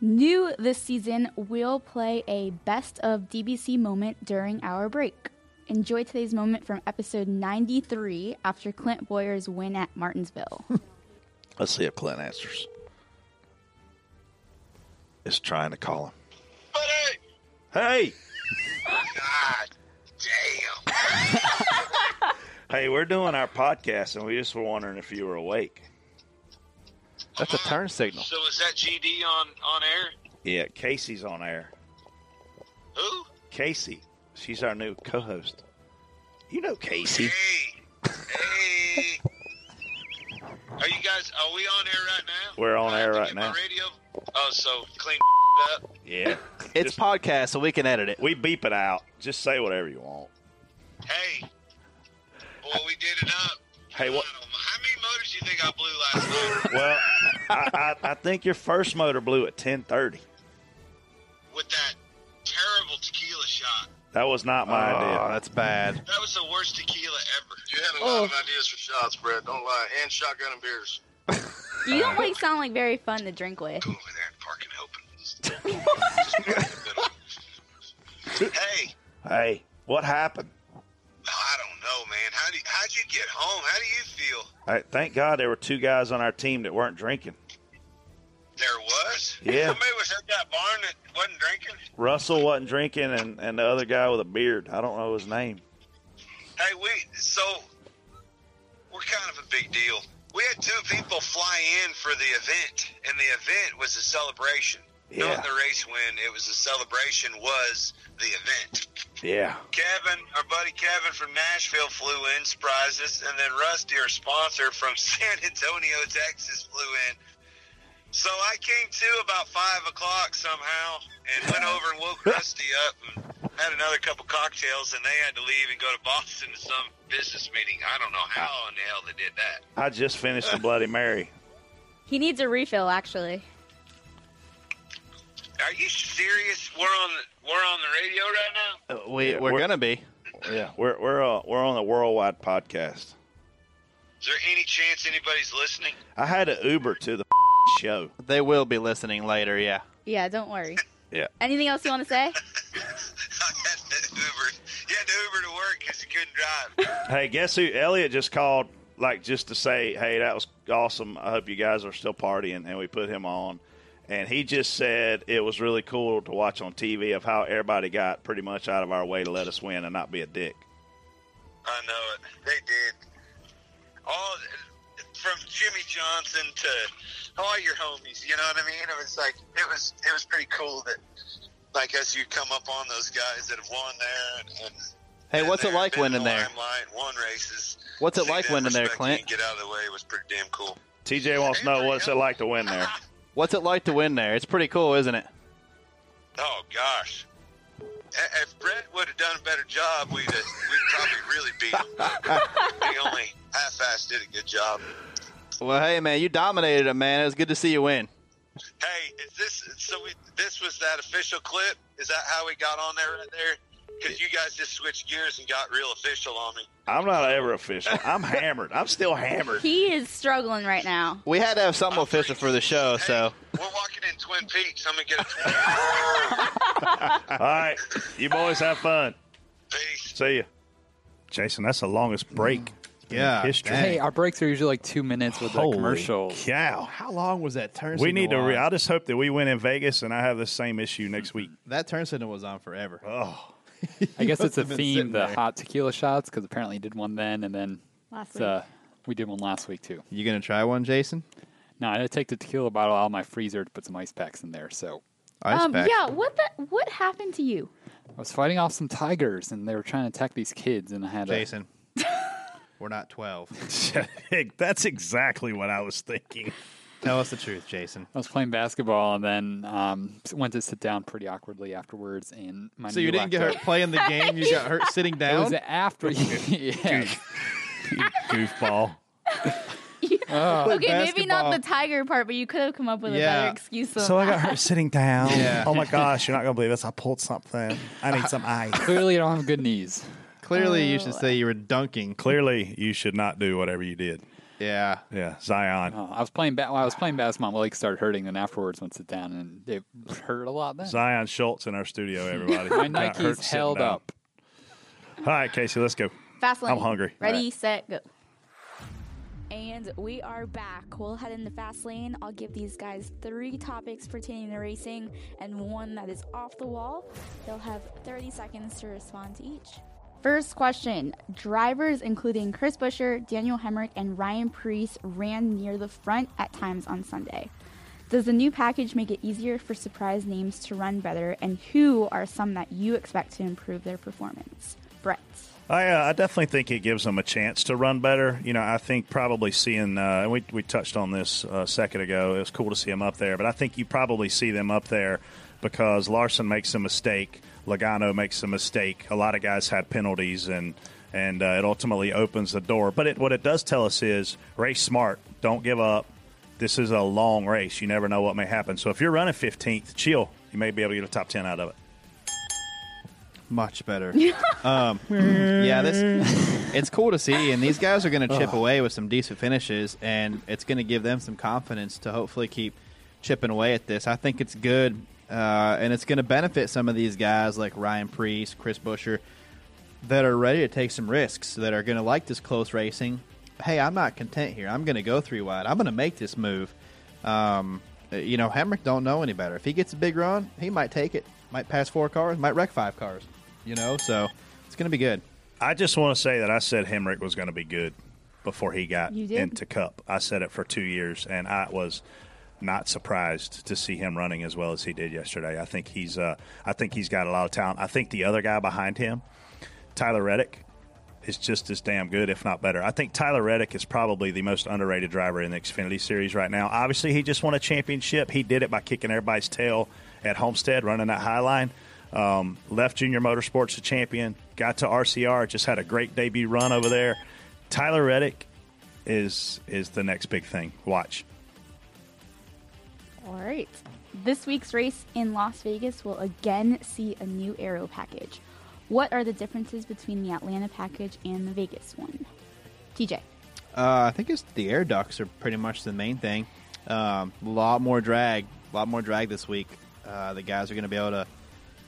New this season, we'll play a best of DBC moment during our break. Enjoy today's moment from episode 93 after Clint Bowyer's win at Martinsville. Let's see if Clint answers. Is trying to call him. Uh, hey, God damn! (laughs) Hey, we're doing our podcast, and we just were wondering if you were awake. That's a turn signal. So is that GD on on air? Yeah, Casey's on air. Who? Casey, she's our new co-host. You know Casey. Hey. Hey. Are you guys? Are we on air right now? We're on air right Get my now. radio. Oh, so clean (laughs) up. Yeah, (laughs) It's podcast, so we can edit it. we beep it out. Just say whatever you want. Hey, boy, we did it up. Hey, what? How many motors do you think I blew last night Well, I, I, I think your first motor blew at ten thirty. with that terrible tequila shot? That was not my Oh, idea. Ah, that's bad. That was the worst tequila ever. You had a lot of ideas for shots, Brett. Don't lie. And shotgun and beers. (laughs) You don't like sound like very fun to drink with. Go over there and park and help. (laughs) Hey, Hey, what happened? Oh, I don't know, man. How do how'd you get home? How do you feel? I, thank God there were two guys on our team that weren't drinking. There was. Yeah. Somebody was at that barn that wasn't drinking. Russell wasn't drinking, and, and the other guy with a beard. I don't know his name. Hey, we so we're kind of a big deal. We had two people fly in for the event, and the event was a celebration. Yeah. Not the race win. It was a celebration. Was the event? Yeah. Kevin, our buddy Kevin from Nashville flew in, surprised us, and then Rusty, our sponsor from (laughs) San Antonio, Texas, flew in. So I came to about five o'clock somehow and went over and woke Rusty up and had another couple cocktails, and they had to leave and go to Boston to some business meeting. I don't know how in the hell they did that. I just finished the Bloody Mary. He needs a refill, actually. Are you serious? We're on the, we're on the radio right now. Uh, We Yeah, we're, we're- gonna be. Yeah, we're we're uh, we're on the worldwide podcast. Is there any chance anybody's listening? I had an Uber to the show. They will be listening later. Yeah. Yeah, don't worry. Yeah. Anything else you want to say? Uber. (laughs) You had to Uber to work because you couldn't drive. (laughs) Hey, guess who? Elliot just called, like, just to say, hey, that was awesome. I hope you guys are still partying. And we put him on. And he just said it was really cool to watch on TV of how everybody got pretty much out of our way to let us win and not be a dick. I know it. They did. All from Jimmie Johnson to all your homies. You know what I mean? It was like it was it was pretty cool that like as you come up on those guys that have won there and, and Hey, what's it like been in winning the there? limelight, won races. What's it See like them winning there, Clint? Get out of the way. It was pretty damn cool. TJ wants to know what's it like to win there. What's it like to win there? It's pretty cool, isn't it? Oh gosh. I- If Brett would have done a better job, we'd have, we'd probably really beat (laughs) him. But he only half-assed did a good job. Well, hey man, you dominated it, man. It was good to see you win. Hey, is this so? We, this was that official clip. Is that how we got on there right there? Because you guys just switched gears and got real official on me. I'm not ever official. I'm hammered. I'm still hammered. He is struggling right now. We had to have something official for the show, so We're walking in Twin Peaks. I'm gonna get a (laughs) All right. You boys have fun. See you. Jason, that's the longest break mm. Yeah, in history. Hey, our breaks are usually like two minutes with the Holy commercials. cow. How long was that turn? We need to. Re- I just hope that we win in Vegas and I have the same issue next week. That turn signal was on forever. Oh, (laughs) I guess it's a Must have been theme, sitting the there. hot tequila shots, because apparently you did one then, and then Last it's, uh, we did one last week too. you gonna try one, Jason? No, I had to take the tequila bottle out of my freezer to put some ice packs in there. So um, yeah, what the, what happened to you? I was fighting off some tigers, and they were trying to attack these kids, and I had a- Jason, (laughs) we're not twelve. (laughs) that's exactly what I was thinking. Tell us the truth, Jason. I was playing basketball and then um, went to sit down pretty awkwardly afterwards. And my So you didn't get locked hurt playing the game. You got hurt (laughs) sitting down. It down. was after. You? (laughs) Yeah. Goofball. (laughs) Oh, okay, maybe not the tiger part, but you could have come up with a Yeah. better excuse. Than So I got that. hurt sitting down. Yeah. Oh my gosh, you're not gonna believe this. I pulled something. I need some ice. Clearly, you don't have good knees. Clearly, you Oh. should say you were dunking. Clearly, you should not do whatever you did. Yeah. Yeah, Zion. Oh, I was playing. Ba- while I was playing basketball. My legs started hurting, and afterwards went sit down, and it hurt a lot. Then Zion Schultz in our studio, (laughs) everybody. my Got hurt Nikes sitting held down. up. All right, Casey, let's go. Fast lane. I'm hungry. Ready, All right. set, go. And we are back. We'll head into fast lane. I'll give these guys three topics pertaining to racing and one that is off the wall. They'll have 30 seconds to respond to each. First question. Drivers including Chris Buescher, Daniel Hemric, and Ryan Preece ran near the front at times on Sunday. Does the new package make it easier for surprise names to run better, and who are some that you expect to improve their performance? Brett. I, uh, I definitely think it gives them a chance to run better. You know, I think probably seeing, uh, we, we touched on this uh, a second ago, it was cool to see them up there, but I think you probably see them up there because Larson makes a mistake, Logano makes a mistake. A lot of guys had penalties, and and uh, it ultimately opens the door. But it, what it does tell us is race smart, don't give up. This is a long race. You never know what may happen. So if you're running 15th, chill. You may be able to get a top 10 out of it. Much better. (laughs) um, yeah, this (laughs) it's cool to see, and these guys are going to chip Ugh. away with some decent finishes, and it's going to give them some confidence to hopefully keep chipping away at this. I think it's good, uh, and it's going to benefit some of these guys like Ryan Preece, Chris Buescher, that are ready to take some risks, that are going to like this close racing. Hey, I'm not content here. I'm going to go three wide. I'm going to make this move. Um, you know, Hemric don't know any better. If he gets a big run, he might take it. Might pass four cars. Might wreck five cars. You know, so it's going to be good. I just want to say that I said Hemric was going to be good before he got into Cup. I said it for two years, and I was not surprised to see him running as well as he did yesterday. I think he's, uh, I think he's got a lot of talent. I think the other guy behind him, Tyler Reddick, is just as damn good, if not better. I think Tyler Reddick is probably the most underrated driver in the Xfinity Series right now. Obviously, he just won a championship. He did it by kicking everybody's tail at Homestead, running that high line. Um, left Junior Motorsports a champion, got to RCR, just had a great debut run over there. Tyler Reddick is is the next big thing. Watch. All right. This week's race in Las Vegas will again see a new aero package. What are the differences between the Atlanta package and the Vegas one? TJ. Uh, I think it's the air ducts are pretty much the main thing. A um, lot more drag, a lot more drag this week. Uh, the guys are going to be able to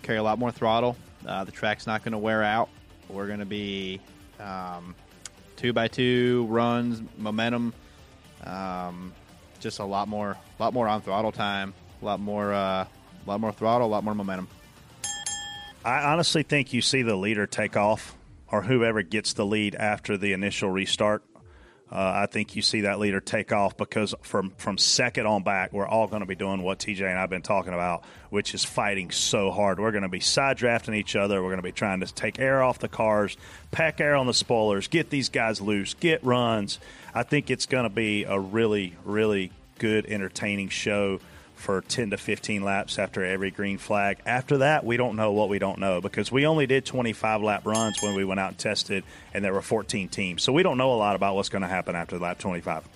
carry a lot more throttle. Uh, the track's not going to wear out. We're going to be um, two by two runs, momentum, um, just a lot more, lot more on throttle time, a lot more, uh, a lot more throttle, a lot more momentum. I honestly think you see the leader take off, or whoever gets the lead after the initial restart. Uh, I think you see that leader take off because from from second on back, we're all going to be doing what TJ and I've been talking about, which is fighting so hard. We're going to be side drafting each other. We're going to be trying to take air off the cars, pack air on the spoilers, get these guys loose, get runs. I think it's going to be a really, really good, entertaining show for 10 to 15 laps after every green flag. After that, we don't know what we don't know because we only did 25 lap runs when we went out and tested, and there were 14 teams. So we don't know a lot about what's going to happen after lap 25.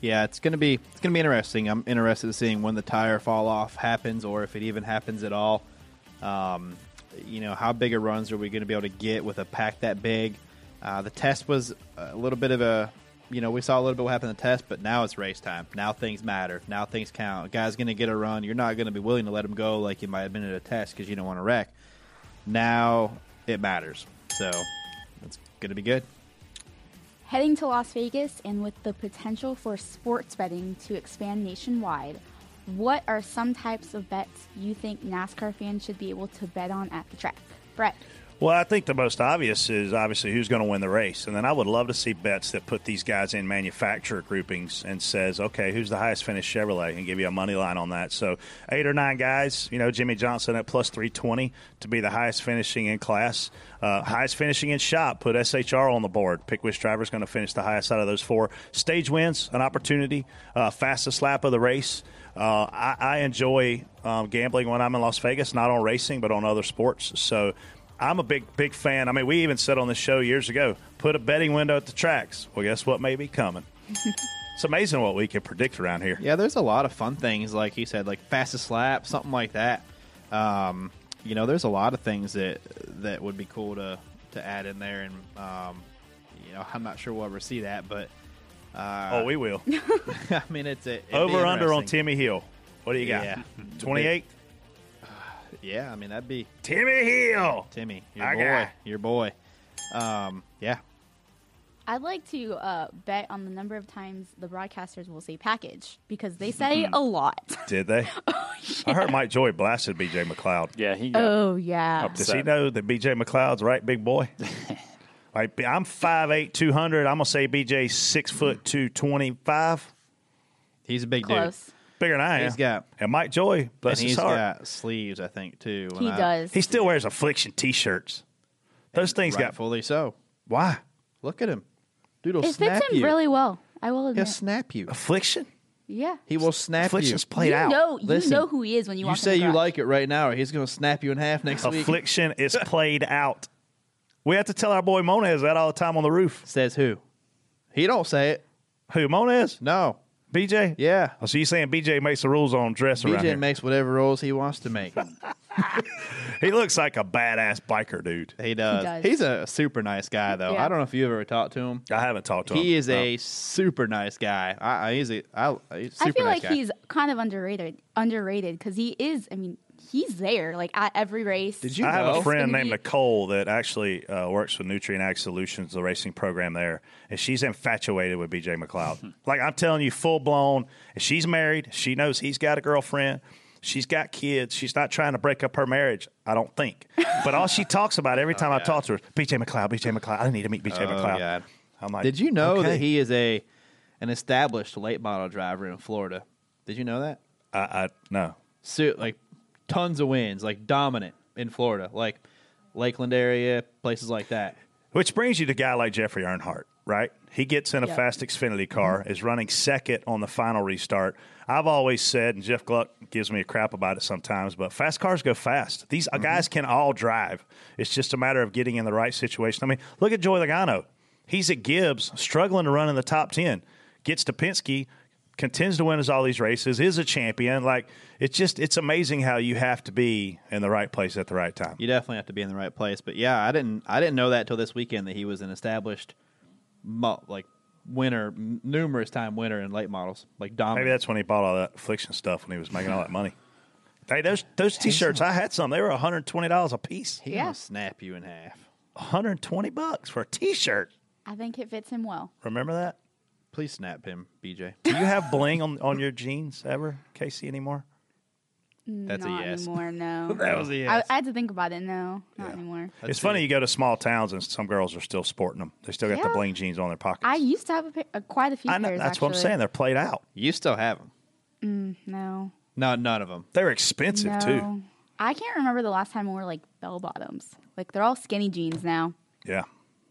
Yeah, it's gonna be it's gonna be interesting. I'm interested in seeing when the tire fall off happens, or if it even happens at all. Um, you know, how big a runs are we going to be able to get with a pack that big? Uh, the test was a little bit of a, you know, we saw a little bit what happened in the test, but now it's race time. Now things matter. Now things count. A guy's going to get a run. You're not going to be willing to let him go like you might have been at a test because you don't want to wreck. Now it matters. So it's going to be good. Heading to Las Vegas and with the potential for sports betting to expand nationwide, what are some types of bets you think NASCAR fans should be able to bet on at the track? Brett. Well, I think the most obvious is obviously who's going to win the race, and then I would love to see bets that put these guys in manufacturer groupings and says, okay, who's the highest finished Chevrolet, and give you a money line on that. So eight or nine guys, you know, Jimmie Johnson at plus three twenty to be the highest finishing in class, uh, highest finishing in shop. Put SHR on the board. Pick which driver's going to finish the highest out of those four. Stage wins, an opportunity, uh, fastest lap of the race. Uh, I, I enjoy um, gambling when I'm in Las Vegas, not on racing, but on other sports. So I'm a big, big fan. I mean, we even said on the show years ago, put a betting window at the tracks. Well, guess what may be coming? (laughs) it's amazing what we can predict around here. Yeah, there's a lot of fun things, like you said, like fastest lap, something like that. Um, you know, there's a lot of things that that would be cool to to add in there, and um, you know, I'm not sure we'll ever see that, but uh, Oh, we will. (laughs) I mean, it's a, it'd Over under on. Timmy Hill. What do you got? Yeah. 28? Yeah, I mean that'd be Timmy Hill. Timmy, your Our boy, guy. your boy. Um, yeah, I'd like to uh, bet on the number of times the broadcasters will say package because they say a lot. (laughs) Did they? I heard Mike Joy blasted BJ McLeod. Yeah, he Oh yeah. Does he know that BJ McLeod's right, big boy? (laughs) Like, I'm 5'8", 200. I'm gonna say BJ six foot two twenty five. He's a big Close. Bigger than I am. He's got and Mike Joy, bless and his he's heart. got sleeves, I think, too. He does. He still wears affliction t-shirts. Those things got Rightfully so. why Look at him. Dude will It snap fits him you. really well. I will He'll admit. snap you. affliction. Yeah. He will snap Affliction's you. played you out. know, you know who he is when you You walk say in the you garage. like it right now, or he's going to snap you in half next week. Affliction (laughs) is played out. We have to tell our boy Monez that all the time on the roof. Says who? He don't say it. Who Monez? No. BJ. Yeah. Oh, so you saying BJ makes the rules on dress around BJ here? makes whatever rules he wants to make. (laughs) he looks like a badass biker dude. He does. does. He's a super nice guy, though. Yeah. I don't know if you've ever talked to him. I haven't talked to him. He is No. a super nice guy. I, I, he's a, I, he's a super I feel nice like guy. he's kind of underrated. Underrated because he is. I mean, he's there like at every race. Did you I have know? a friend named be- Nicole that actually uh, works with Nutrient Ag Solutions, the racing program there, and she's infatuated with BJ McLeod. (laughs) like I'm telling you, full blown. And she's married. She knows he's got a girlfriend. She's got kids. She's not trying to break up her marriage. I don't think. But all she (laughs) talks about every time I talk to her, BJ McLeod, BJ McLeod. I need to meet BJ Oh, McLeod. God. I'm like, Did you know okay. that he is a an established late model driver in Florida? Did you know that? I, I no. So, like tons of wins, like dominant in Florida, like Lakeland area, places like that. Which brings you to a guy like Jeffrey Earnhardt, right? He gets in a Yeah. fast Xfinity car, is running second on the final restart. I've always said, and Jeff Gluck gives me a crap about it sometimes, but fast cars go fast. These uh guys can all drive. It's just a matter of getting in the right situation. I mean, look at Joey Logano. He's at Gibbs, struggling to run in the top 10. Gets to Penske, continues to win as all these races, is a champion. Like, it's just, it's amazing how you have to be in the right place at the right time. You definitely have to be in the right place. But yeah, I didn't I didn't know that till this weekend that he was an established, like winner, numerous time winner in late models, like dominant. Maybe that's when he bought all that affliction stuff when he was making all that money. Hey, those those t-shirts I had some. They were one hundred twenty dollars a piece. He Yeah. snap you in half. One hundred twenty bucks for a t-shirt. I think it fits him well. Remember that? Please snap him, BJ. Do you have bling on on your jeans ever, Casey? Anymore? That's a yes. anymore. No. (laughs) That was a yes. I, I had to think about it. No, not anymore. it's funny you go to small towns and some girls are still sporting them. They still got the Yeah. bling jeans on their pockets. I used to have a, pair, uh, quite a few I know, pairs. that's what I'm actually. saying. They're played out. You still have them? Mm, no. No, none of them. They're expensive no. too. I can't remember the last time I wore like bell bottoms. Like they're all skinny jeans now. Yeah.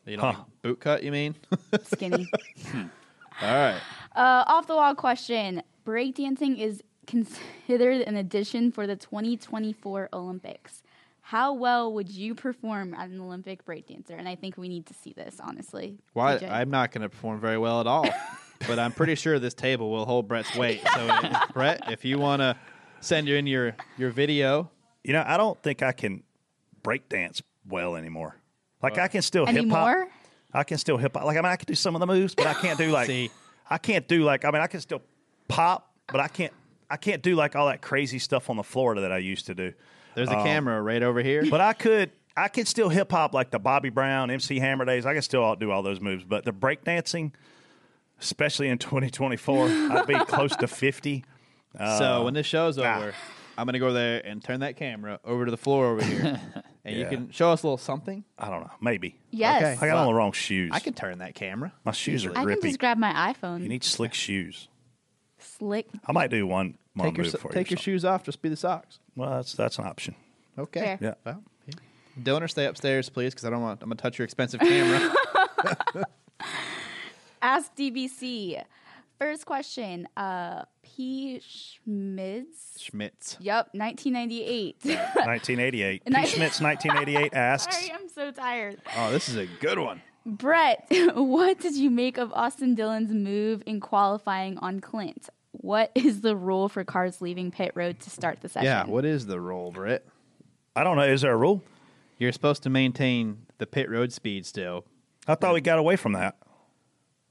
You know, boot cut. You mean? (laughs) Skinny. (laughs) All right. uh, off the wall question: Breakdancing is considered an addition for the 2024 Olympics. How well would you perform as an Olympic breakdancer? And I think we need to see this, honestly. Well, I, I'm not going to perform very well at all, (laughs) but I'm pretty sure this table will hold Brett's weight. So, if- (laughs) Brett, if you want to send in your your video, You know, I don't think I can break dance well anymore. Like I can still hip hop. I can still hip hop. Like I mean, I can do some of the moves, but I can't do like. (laughs) See. I can't do like. I mean, I can still pop, but I can't. I can't do like all that crazy stuff on the floor that I used to do. there's a Um, camera right over here. But I could. I could still hip hop like the Bobby Brown, MC Hammer days. I can still do all those moves. But the break dancing, especially in (laughs) 2024, I'd be close to 50. Uh, so when this show's nah. over, I'm going to go there and turn that camera over to the floor over here, (laughs) and you Yeah. can show us a little something. I don't know. Maybe. Yes. Okay. I got on Well, the wrong shoes. I can turn that camera. My shoes are I can grippy. just grab my iPhone. You need slick shoes. Slick. I might do one, one Take your move so- for you. take or your shoes off. Just be the socks. Well, that's that's an option. Okay. Fair. Yeah. Well, yeah. Dylan, stay upstairs, please, because I don't want. I'm gonna touch your expensive camera. (laughs) (laughs) Ask DBC. First question. Uh, P. Schmitz. Schmitz. Yep, 1998. 1988. (laughs) P. And Schmitz, 1988 (laughs) asks. Sorry, I'm so tired. Oh, this is a good one. Brett, (laughs) what did you make of Austin Dillon's move in qualifying on Clint? What is the rule for cars leaving pit road to start the session? Yeah. What is the rule, Brett? I don't know. Is there a rule? You're supposed to maintain the pit road speed still. I thought we got away from that.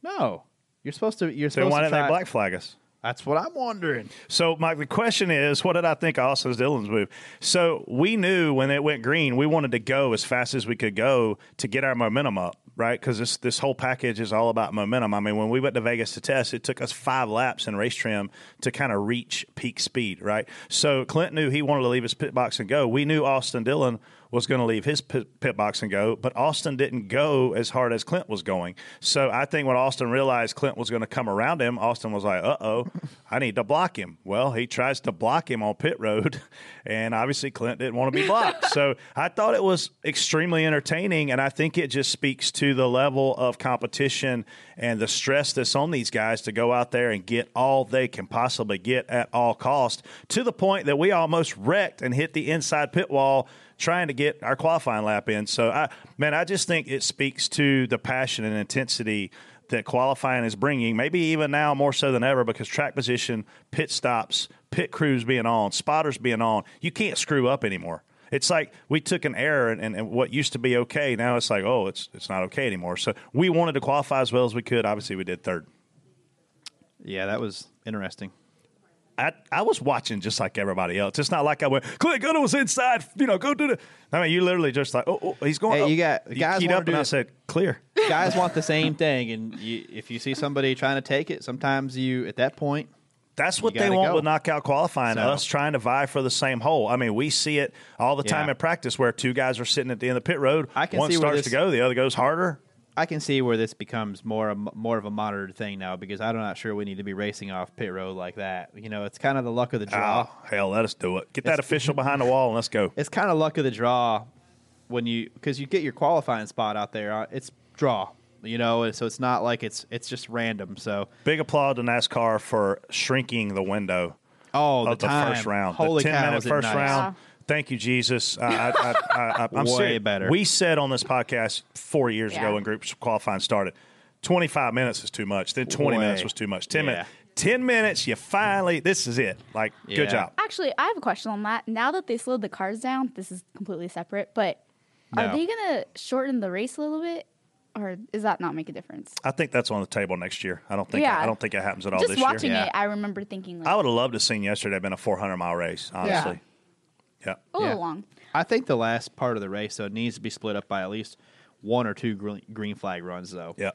No, you're supposed to. You're So supposed why to didn't try. they black flag us? That's what I'm wondering. So Mike, the question is, what did I think of Austin Dillon's move? So we knew when it went green, we wanted to go as fast as we could go to get our momentum up right? Because this this whole package is all about momentum. I mean, when we went to Vegas to test, it took us five laps in race trim to kind of reach peak speed, right? So Clint knew he wanted to leave his pit box and go. We knew Austin Dillon was going to leave his pit, pit box and go, but Austin didn't go as hard as Clint was going. So I think when Austin realized Clint was going to come around him, Austin was like, "Uh oh, I need to block him." Well, he tries to block him on pit road, (laughs) and obviously Clint didn't want to be blocked. (laughs) so I thought it was extremely entertaining, and I think it just speaks to the level of competition and the stress that's on these guys to go out there and get all they can possibly get at all cost. To the point that we almost wrecked and hit the inside pit wall trying to get our qualifying lap in. So, I, man, I just think it speaks to the passion and intensity that qualifying is bringing. Maybe even now more so than ever because track position, pit stops, pit crews being on, spotters being on. You can't screw up anymore. It's like we took an error and, and, and what used to be okay now it's like oh it's it's not okay anymore. So we wanted to qualify as well as we could. Obviously we did third. Yeah, that was interesting. I, I was watching just like everybody else. It's not like I went, Clint Gunner was inside, you know, go do the. I mean, you literally just like, oh, oh he's going. Hey, up. you got- guys keyed up, and I said clear. (laughs) Guys want the same thing, and you, if you see somebody trying to take it, sometimes you at that point. That's what you they want go. with knockout qualifying. So- Us trying to vie for the same hole. I mean, we see it all the time Yeah. in practice where two guys are sitting at the end of the pit road. I can One starts this- to go, the other goes harder. I can see where this becomes more a- more of a monitored thing now because I'm not sure we need to be racing off pit road like that. You know, it's kind of the luck of the draw. Oh, hell, let us do it. Get that It's- official behind the wall and let's go. It's kind of luck of the draw when you because you get your qualifying spot out there. uh, It's draw, you know, so it's not like it's it's just random. So Big applause to NASCAR for shrinking the window. Oh, of the the, first round. Holy the ten cow, minute first nice. round. Thank you, Jesus. I, I, I, I, I'm Way serious. better. We said on this podcast four years Yeah. ago when group qualifying started, 25 minutes is too much. Then 20 Way. minutes was too much. 10 Yeah. minutes. 10 minutes, you finally, this is it. Like, Yeah. good job. Actually, I have a question on that. Now that they slowed the cars down, this is completely separate, but are they going to shorten the race a little bit? Or does that not make a difference? I think that's on the table next year. I don't think Yeah. I don't think it happens at all Just this watching year. it, I remember thinking, like, I would have loved to have seen yesterday been a 400 mile race, honestly. Yeah. a little long. I think the last part of the race though needs to be split up by at least one or two green, green flag runs though. Yeah.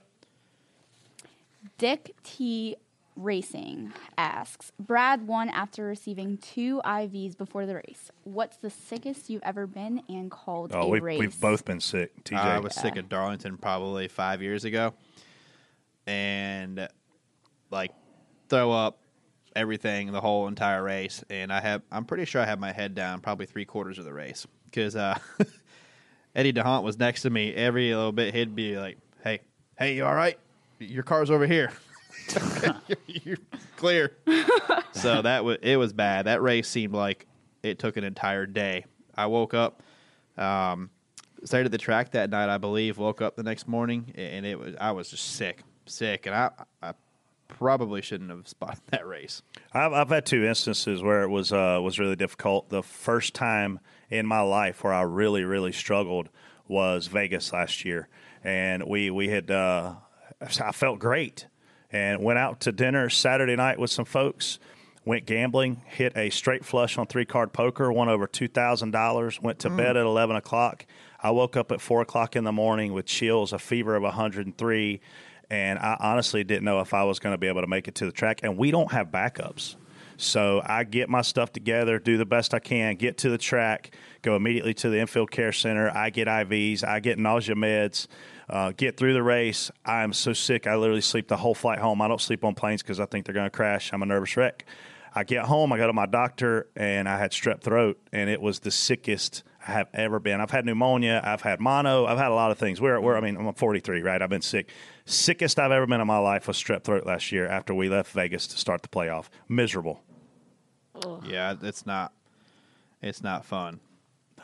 Dick T Racing asks Brad won after receiving two IVs before the race. What's the sickest you've ever been and called Oh, a we've, race? we've both been sick, TJ. I was sick at Darlington probably five years ago, and like throw up everything the whole entire race. And I have I'm pretty sure I had my head down probably three quarters of the race because uh, (laughs) Eddie D'Hondt was next to me every little bit. He'd be like, "Hey, hey, you all right? Your car's over here. you're, (laughs) (laughs) you're clear." so that was it was bad. That race seemed like it took an entire day. I woke up. Um, stayed at the track that night, I believe. Woke up the next morning, and it was I was just sick, sick, and I I probably shouldn't have spotted that race. I've, I've had two instances where it was uh, was really difficult. The first time in my life where I really really struggled was Vegas last year, and we we had uh, I felt great and went out to dinner Saturday night with some folks. Went gambling, hit a straight flush on three card poker, won over two thousand dollars. Went to Mm. bed at eleven o'clock. I woke up at four o'clock in the morning with chills, a fever of 103, and I honestly didn't know if I was going to be able to make it to the track. And we don't have backups. So I get my stuff together, do the best I can, get to the track, go immediately to the infield care center. I get IVs, I get nausea meds, uh, get through the race. I am so sick. I literally sleep the whole flight home. I don't sleep on planes because I think they're going to crash. I'm a nervous wreck. I get home, I go to my doctor, and I had strep throat, and it was the sickest have ever been. I've had pneumonia, I've had mono, I've had a lot of things. We're, we're I mean, I'm 43, right? I've been sick. Sickest I've ever been in my life was strep throat last year after we left Vegas to start the playoff. Miserable. Yeah, it's not it's not fun.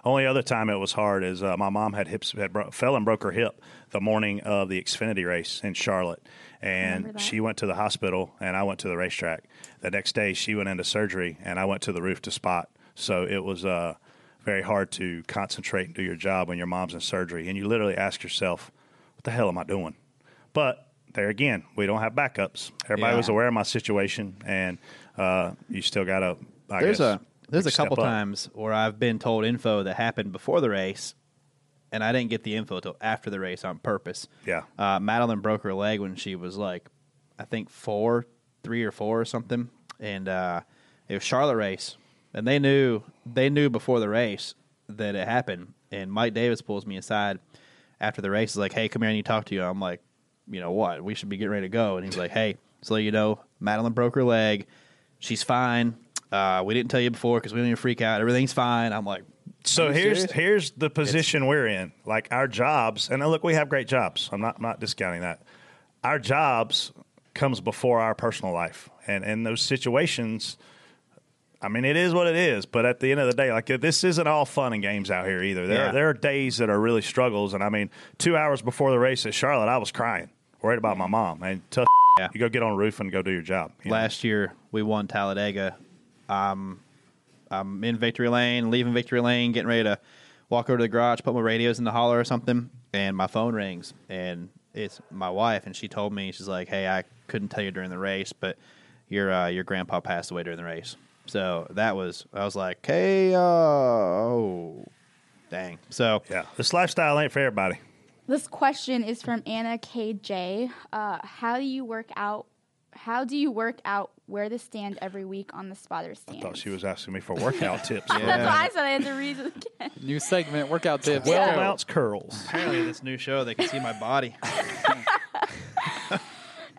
Only other time it was hard is uh, my mom had hips had bro- fell and broke her hip the morning of the Xfinity race in Charlotte, and she went to the hospital and I went to the racetrack. The next day she went into surgery and I went to the roof to spot. So it was uh, very hard to concentrate and do your job when your mom's in surgery, and you literally ask yourself, "What the hell am I doing?" But there again, we don't have backups. Everybody Yeah. was aware of my situation, and uh, you still got to. there's a there's a couple up. times where I've been told info that happened before the race, and I didn't get the info till after the race on purpose. Yeah. Uh, Madeline broke her leg when she was like, I think four, three or four or something, and uh, it was Charlotte race, and they knew they knew before the race that it happened. And Mike Davis pulls me aside after the race. Is like, "Hey, come here, need to talk to you." I'm like, "You know what? We should be getting ready to go." And he's like, "Hey, so you know, Madeline broke her leg. She's fine. Uh, we didn't tell you before because we didn't even freak out. Everything's fine." I'm like, So here's serious?" here's the position we're in. Like our jobs, and look, we have great jobs. I'm not I'm not discounting that. Our jobs comes before our personal life, and in those situations, I mean, it is what it is. But at the end of the day, like this isn't all fun and games out here either. There Yeah. are, there are days that are really struggles, and I mean, two hours before the race at Charlotte, I was crying, worried about my mom, and tough. Yeah. You go get on a roof and go do your job. you know? last year we won Talladega. Um, I'm in victory lane, leaving victory lane, getting ready to walk over to the garage, put my radios in the holler or something, and my phone rings, and it's my wife, and she told me she's like, "Hey, I couldn't tell you during the race, but your uh, your grandpa passed away during the race." So that was I was like, "Hey, uh, oh, dang." So yeah, this lifestyle ain't for everybody. This question is from Anna KJ. Uh, how do you work out? How do you work out where to stand every week on the spotter stand? Thought she was asking me for workout (laughs) tips. That's what I said. I had to read it again. New segment, workout tips. Well Go. mounts curls. apparently, this new show they can see my body. (laughs)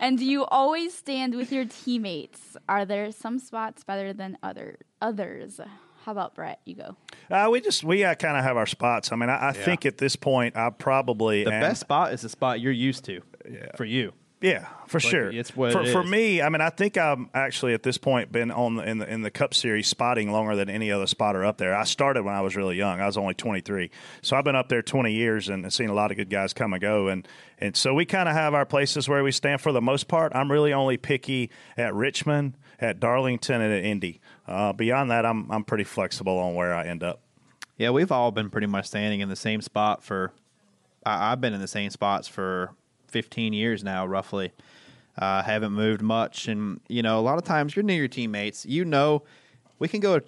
And do you always stand with your teammates? Are there some spots better than other others? How about Brett? You go. Uh, we just we uh, kind of have our spots. I mean, I, I think at this point, I probably The am- best spot is the spot you're used to for you. Yeah, for Like, sure. it's what for, it for me. I mean, I think I'm actually at this point been on the, in the in the Cup Series spotting longer than any other spotter up there. I started when I was really young. I was only 23, so I've been up there 20 years and seen a lot of good guys come and go. And and so we kind of have our places where we stand for the most part. I'm really only picky at Richmond, at Darlington, and at Indy. Uh, beyond that, I'm I'm pretty flexible on where I end up. Yeah, we've all been pretty much standing in the same spot for. I, I've been in the same spots for 15 years now, roughly. Uh, haven't moved much, and you know, a lot of times you're near your teammates. You know, we can go,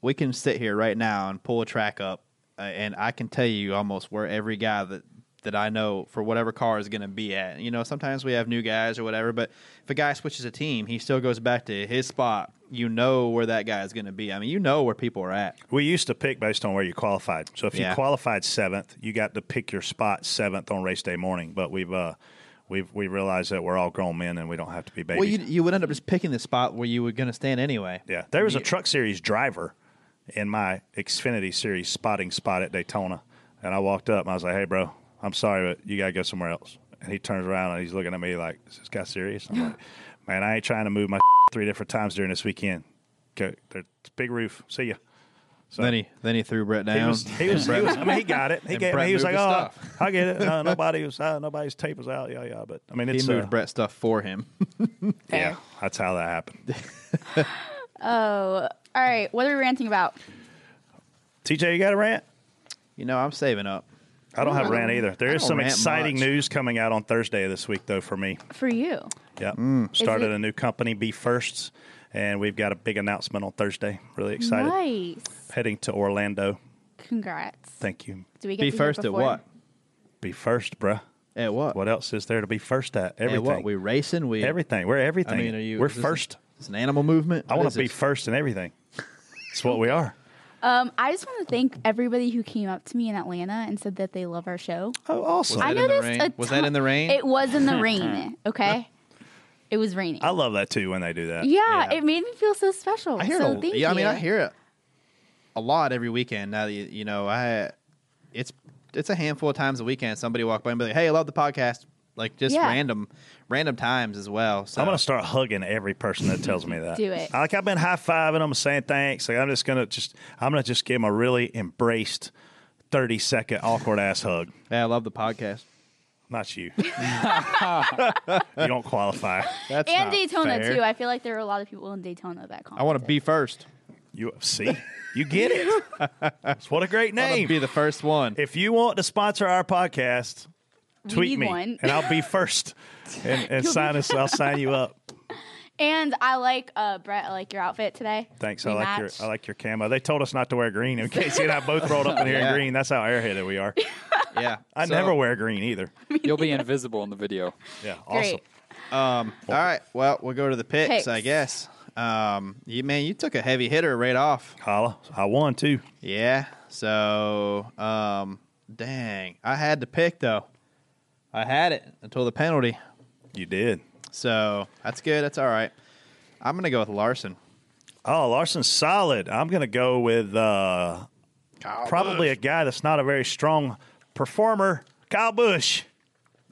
we can sit here right now and pull a track up, uh, and I can tell you almost where every guy that that I know for whatever car is going to be at. You know, sometimes we have new guys or whatever, but if a guy switches a team, he still goes back to his spot. You know where that guy is going to be. I mean, you know where people are at. We used to pick based on where you qualified. So if Yeah. you qualified seventh, you got to pick your spot seventh on race day morning. But we've uh, we've we realized that we're all grown men and we don't have to be babies. Well, you, you would end up just picking the spot where you were going to stand anyway. yeah, there was a Truck Series driver in my Xfinity Series spotting spot at Daytona, and I walked up and I was like, "Hey, bro, I'm sorry, but you got to go somewhere else." And he turns around and he's looking at me like, "Is this guy serious?" I'm like, (laughs) "Man, I ain't trying to move my three different times during this weekend. Go, there's big roof. See ya." So- Then he then he threw Brett down. He was, he was, he was, I mean, he (laughs) got it. He, And gave, Brett he was like, his "Oh, I get it. No, (laughs) nobody was, uh, nobody's tape was out. Yeah, yeah." But I mean, he it's moved uh, Brett stuff for him. (laughs) yeah, that's how that happened. Oh, all right. What are we ranting about? TJ, you got a rant? You know, I'm saving up. I don't have a rant either. There I is don't some exciting much. news coming out on Thursday of this week, though, for me. For you. Yep. Mm. Started it- a new company, Be Firsts, and we've got a big announcement on Thursday. Really excited. Nice. Heading to Orlando. Congrats. Thank you. Do we get Be to hear first at before? what? Be first, bruh. At what? What else is there to be first at? Everything. At what? We racing? We everything. We're everything. I mean, are you? We're is this first. A, is an animal movement? I What want is to be this? first in everything. It's what we are. Um, I just want to thank everybody who came up to me in Atlanta and said that they love our show. Oh, awesome. Was I that in the noticed rain? a Was that ton- in the rain? It was in the (laughs) rain. Okay, it was raining. I love that too when they do that. yeah, it made me feel so special. I hear so it. thank yeah, I mean, you. I hear it a lot every weekend. Now that you, you know, I it's it's a handful of times a weekend. Somebody walk by and be like, "Hey, I love the podcast." Like just Yeah. random, random times as well. So I'm gonna start hugging every person that tells me that. Do it. Like I've been high fiving them, saying thanks. Like I'm just gonna just I'm gonna just give them a really embraced thirty second awkward ass hug. Yeah, I love the podcast. Not you. (laughs) you don't qualify. That's and not Daytona fair. too. I feel like there are a lot of people in Daytona that come. I want to be first. You see, you get it. That's what a great name. be the first one. If you want to sponsor our podcast, We tweet need me, one. and I'll be first, and, (laughs) and sign us. I'll sign you up. And I like uh, Brett. I like your outfit today. Thanks. We I like matched. your I like your camo. They told us not to wear green in case you and I both rolled up in here Yeah. in green. That's how airheaded we are. (laughs) Yeah, (laughs) I So- never wear green either. (laughs) You'll be invisible in the video. (laughs) Yeah, Great. Um, all right. Well, we'll go to the picks, Picks. I guess. Um, you man, you took a heavy hitter right off. Holla, I won too. Yeah. So, um, dang, I had to pick though. I had it until the penalty. You did. So that's good. That's all right. I'm gonna go with Larson. Oh, Larson's solid. I'm going to go with uh, probably a guy that's not a very strong performer, Kyle Busch.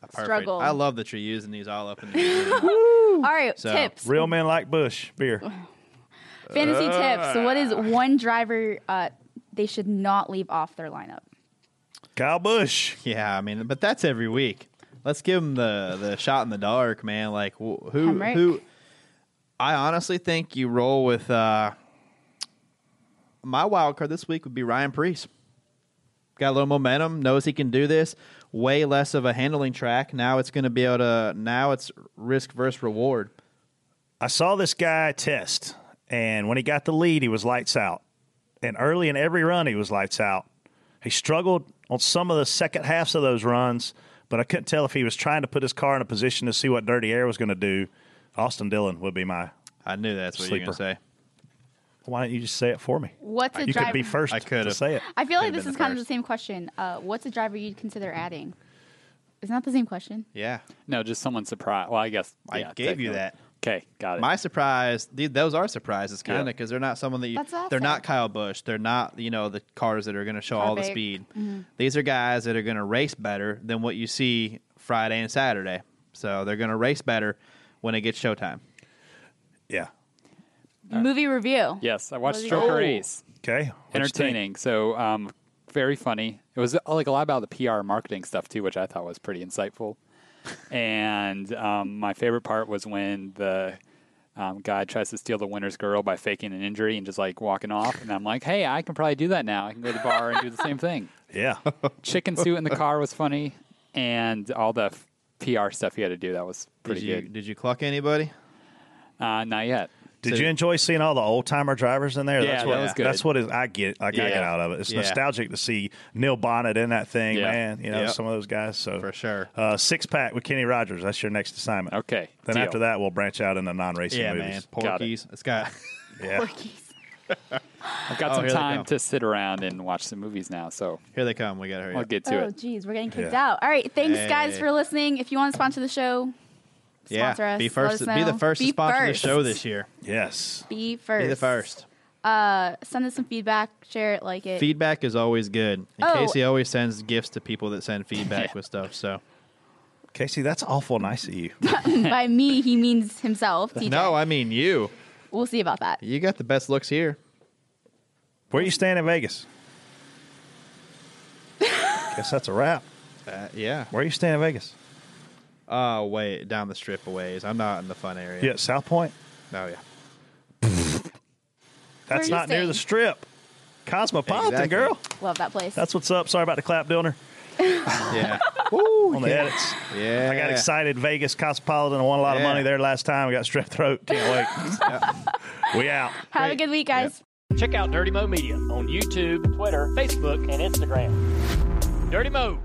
Perfect. Struggle. I love that you're using these all up in the (laughs) All right, So, tips. Real men like Busch beer. (sighs) Fantasy Uh. tips. What is one driver uh, they should not leave off their lineup? Kyle Busch. Yeah, I mean, but that's every week. Let's give him the the shot in the dark, man. Like wh- who Hemric. who? I honestly think you roll with uh, my wild card this week would be Ryan Preece. Got a little momentum, knows he can do this. Way less of a handling track. Now it's going to be able to. Now it's risk versus reward. I saw this guy test, and when he got the lead, he was lights out. And early in every run, he was lights out. He struggled on some of the second halves of those runs, but I couldn't tell if he was trying to put his car in a position to see what Dirty Air was going to do. Austin Dillon would be my. I knew that's what you were going to say. Why don't you just say it for me? What's a you driver? could be first I could to say it. I feel like this is the kind of the same question. Uh, what's a driver you'd consider adding? Isn't that the same question? Yeah, No, just someone surprised. Well, I guess I yeah, gave you that. Okay, got it. My surprise, dude, those are surprises, kind of, Yeah. because they're not someone that you. That's awesome. they're not. Kyle Busch. They're not, you know, the cars that are going to show all the Perfect. speed. Mhm. These are guys that are going to race better than what you see Friday and Saturday. So they're going to race better when it gets showtime. Yeah. Movie review. Yes, I watched What do you Stroker think? Ace. Okay. Entertaining. So, um, very funny. It was uh, like a lot about the PR marketing stuff too, which I thought was pretty insightful. (laughs) and um, my favorite part was when the um, guy tries to steal the winner's girl by faking an injury and just like walking off. And I'm like, hey, I can probably do that now. I can go to the bar and do the same thing. (laughs) Yeah. (laughs) Chicken suit in the car was funny, and all the f- PR stuff he had to do that was pretty did you good. did you cluck anybody? Uh, not yet. Did So- you enjoy seeing all the old timer drivers in there? Yeah, that's that what, was good. That's what is, I get. Like I get out of it. It's Yeah. nostalgic to see Neil Bonnett in that thing, Yeah. man. You know Yep. some of those guys. So For sure. uh, six pack with Kenny Rogers. That's your next assignment. Okay. Then deal. after that, we'll branch out into non-racing Yeah, movies. man. Got it. Porky's. It's got. (laughs) Yeah. I've got (laughs) Oh, some time to sit around and watch some movies now, so Here they come. We got to hurry We'll up. get to Oh, it. geez, we're getting kicked Yeah. out. All right, thanks guys for listening. If you want to sponsor the show, Yeah, sponsor us. be Let first. us Be the first Be to sponsor first. the show this year. Yes. Be first. Be the first. Uh, send us some feedback. Share it, like it. Feedback is always good. And Oh. Casey always sends gifts to people that send feedback (laughs) with stuff. So Casey, that's awful nice of you. (laughs) By me, he means himself. TJ. no, I mean you. We'll see about that. You got the best looks here. Where are you staying in Vegas? (laughs) Guess that's a wrap. Uh, yeah. Where are you staying in Vegas? Uh, way down the strip a ways. I'm not in the fun area. Yeah, South Point? Oh yeah. (laughs) That's you not near staying? the strip. Cosmopolitan, Exactly. girl. Love that place. That's what's up. Sorry about the clap, Dillner. (laughs) Yeah. (laughs) on the edits. Yeah. I got excited. Vegas, Cosmopolitan. I won a lot of Yeah. money there last time. I got strep throat. Can't wait. we out. Have a good week, guys. Check out Dirty Mo Media on YouTube, Twitter, Facebook, and Instagram. Dirty Mo.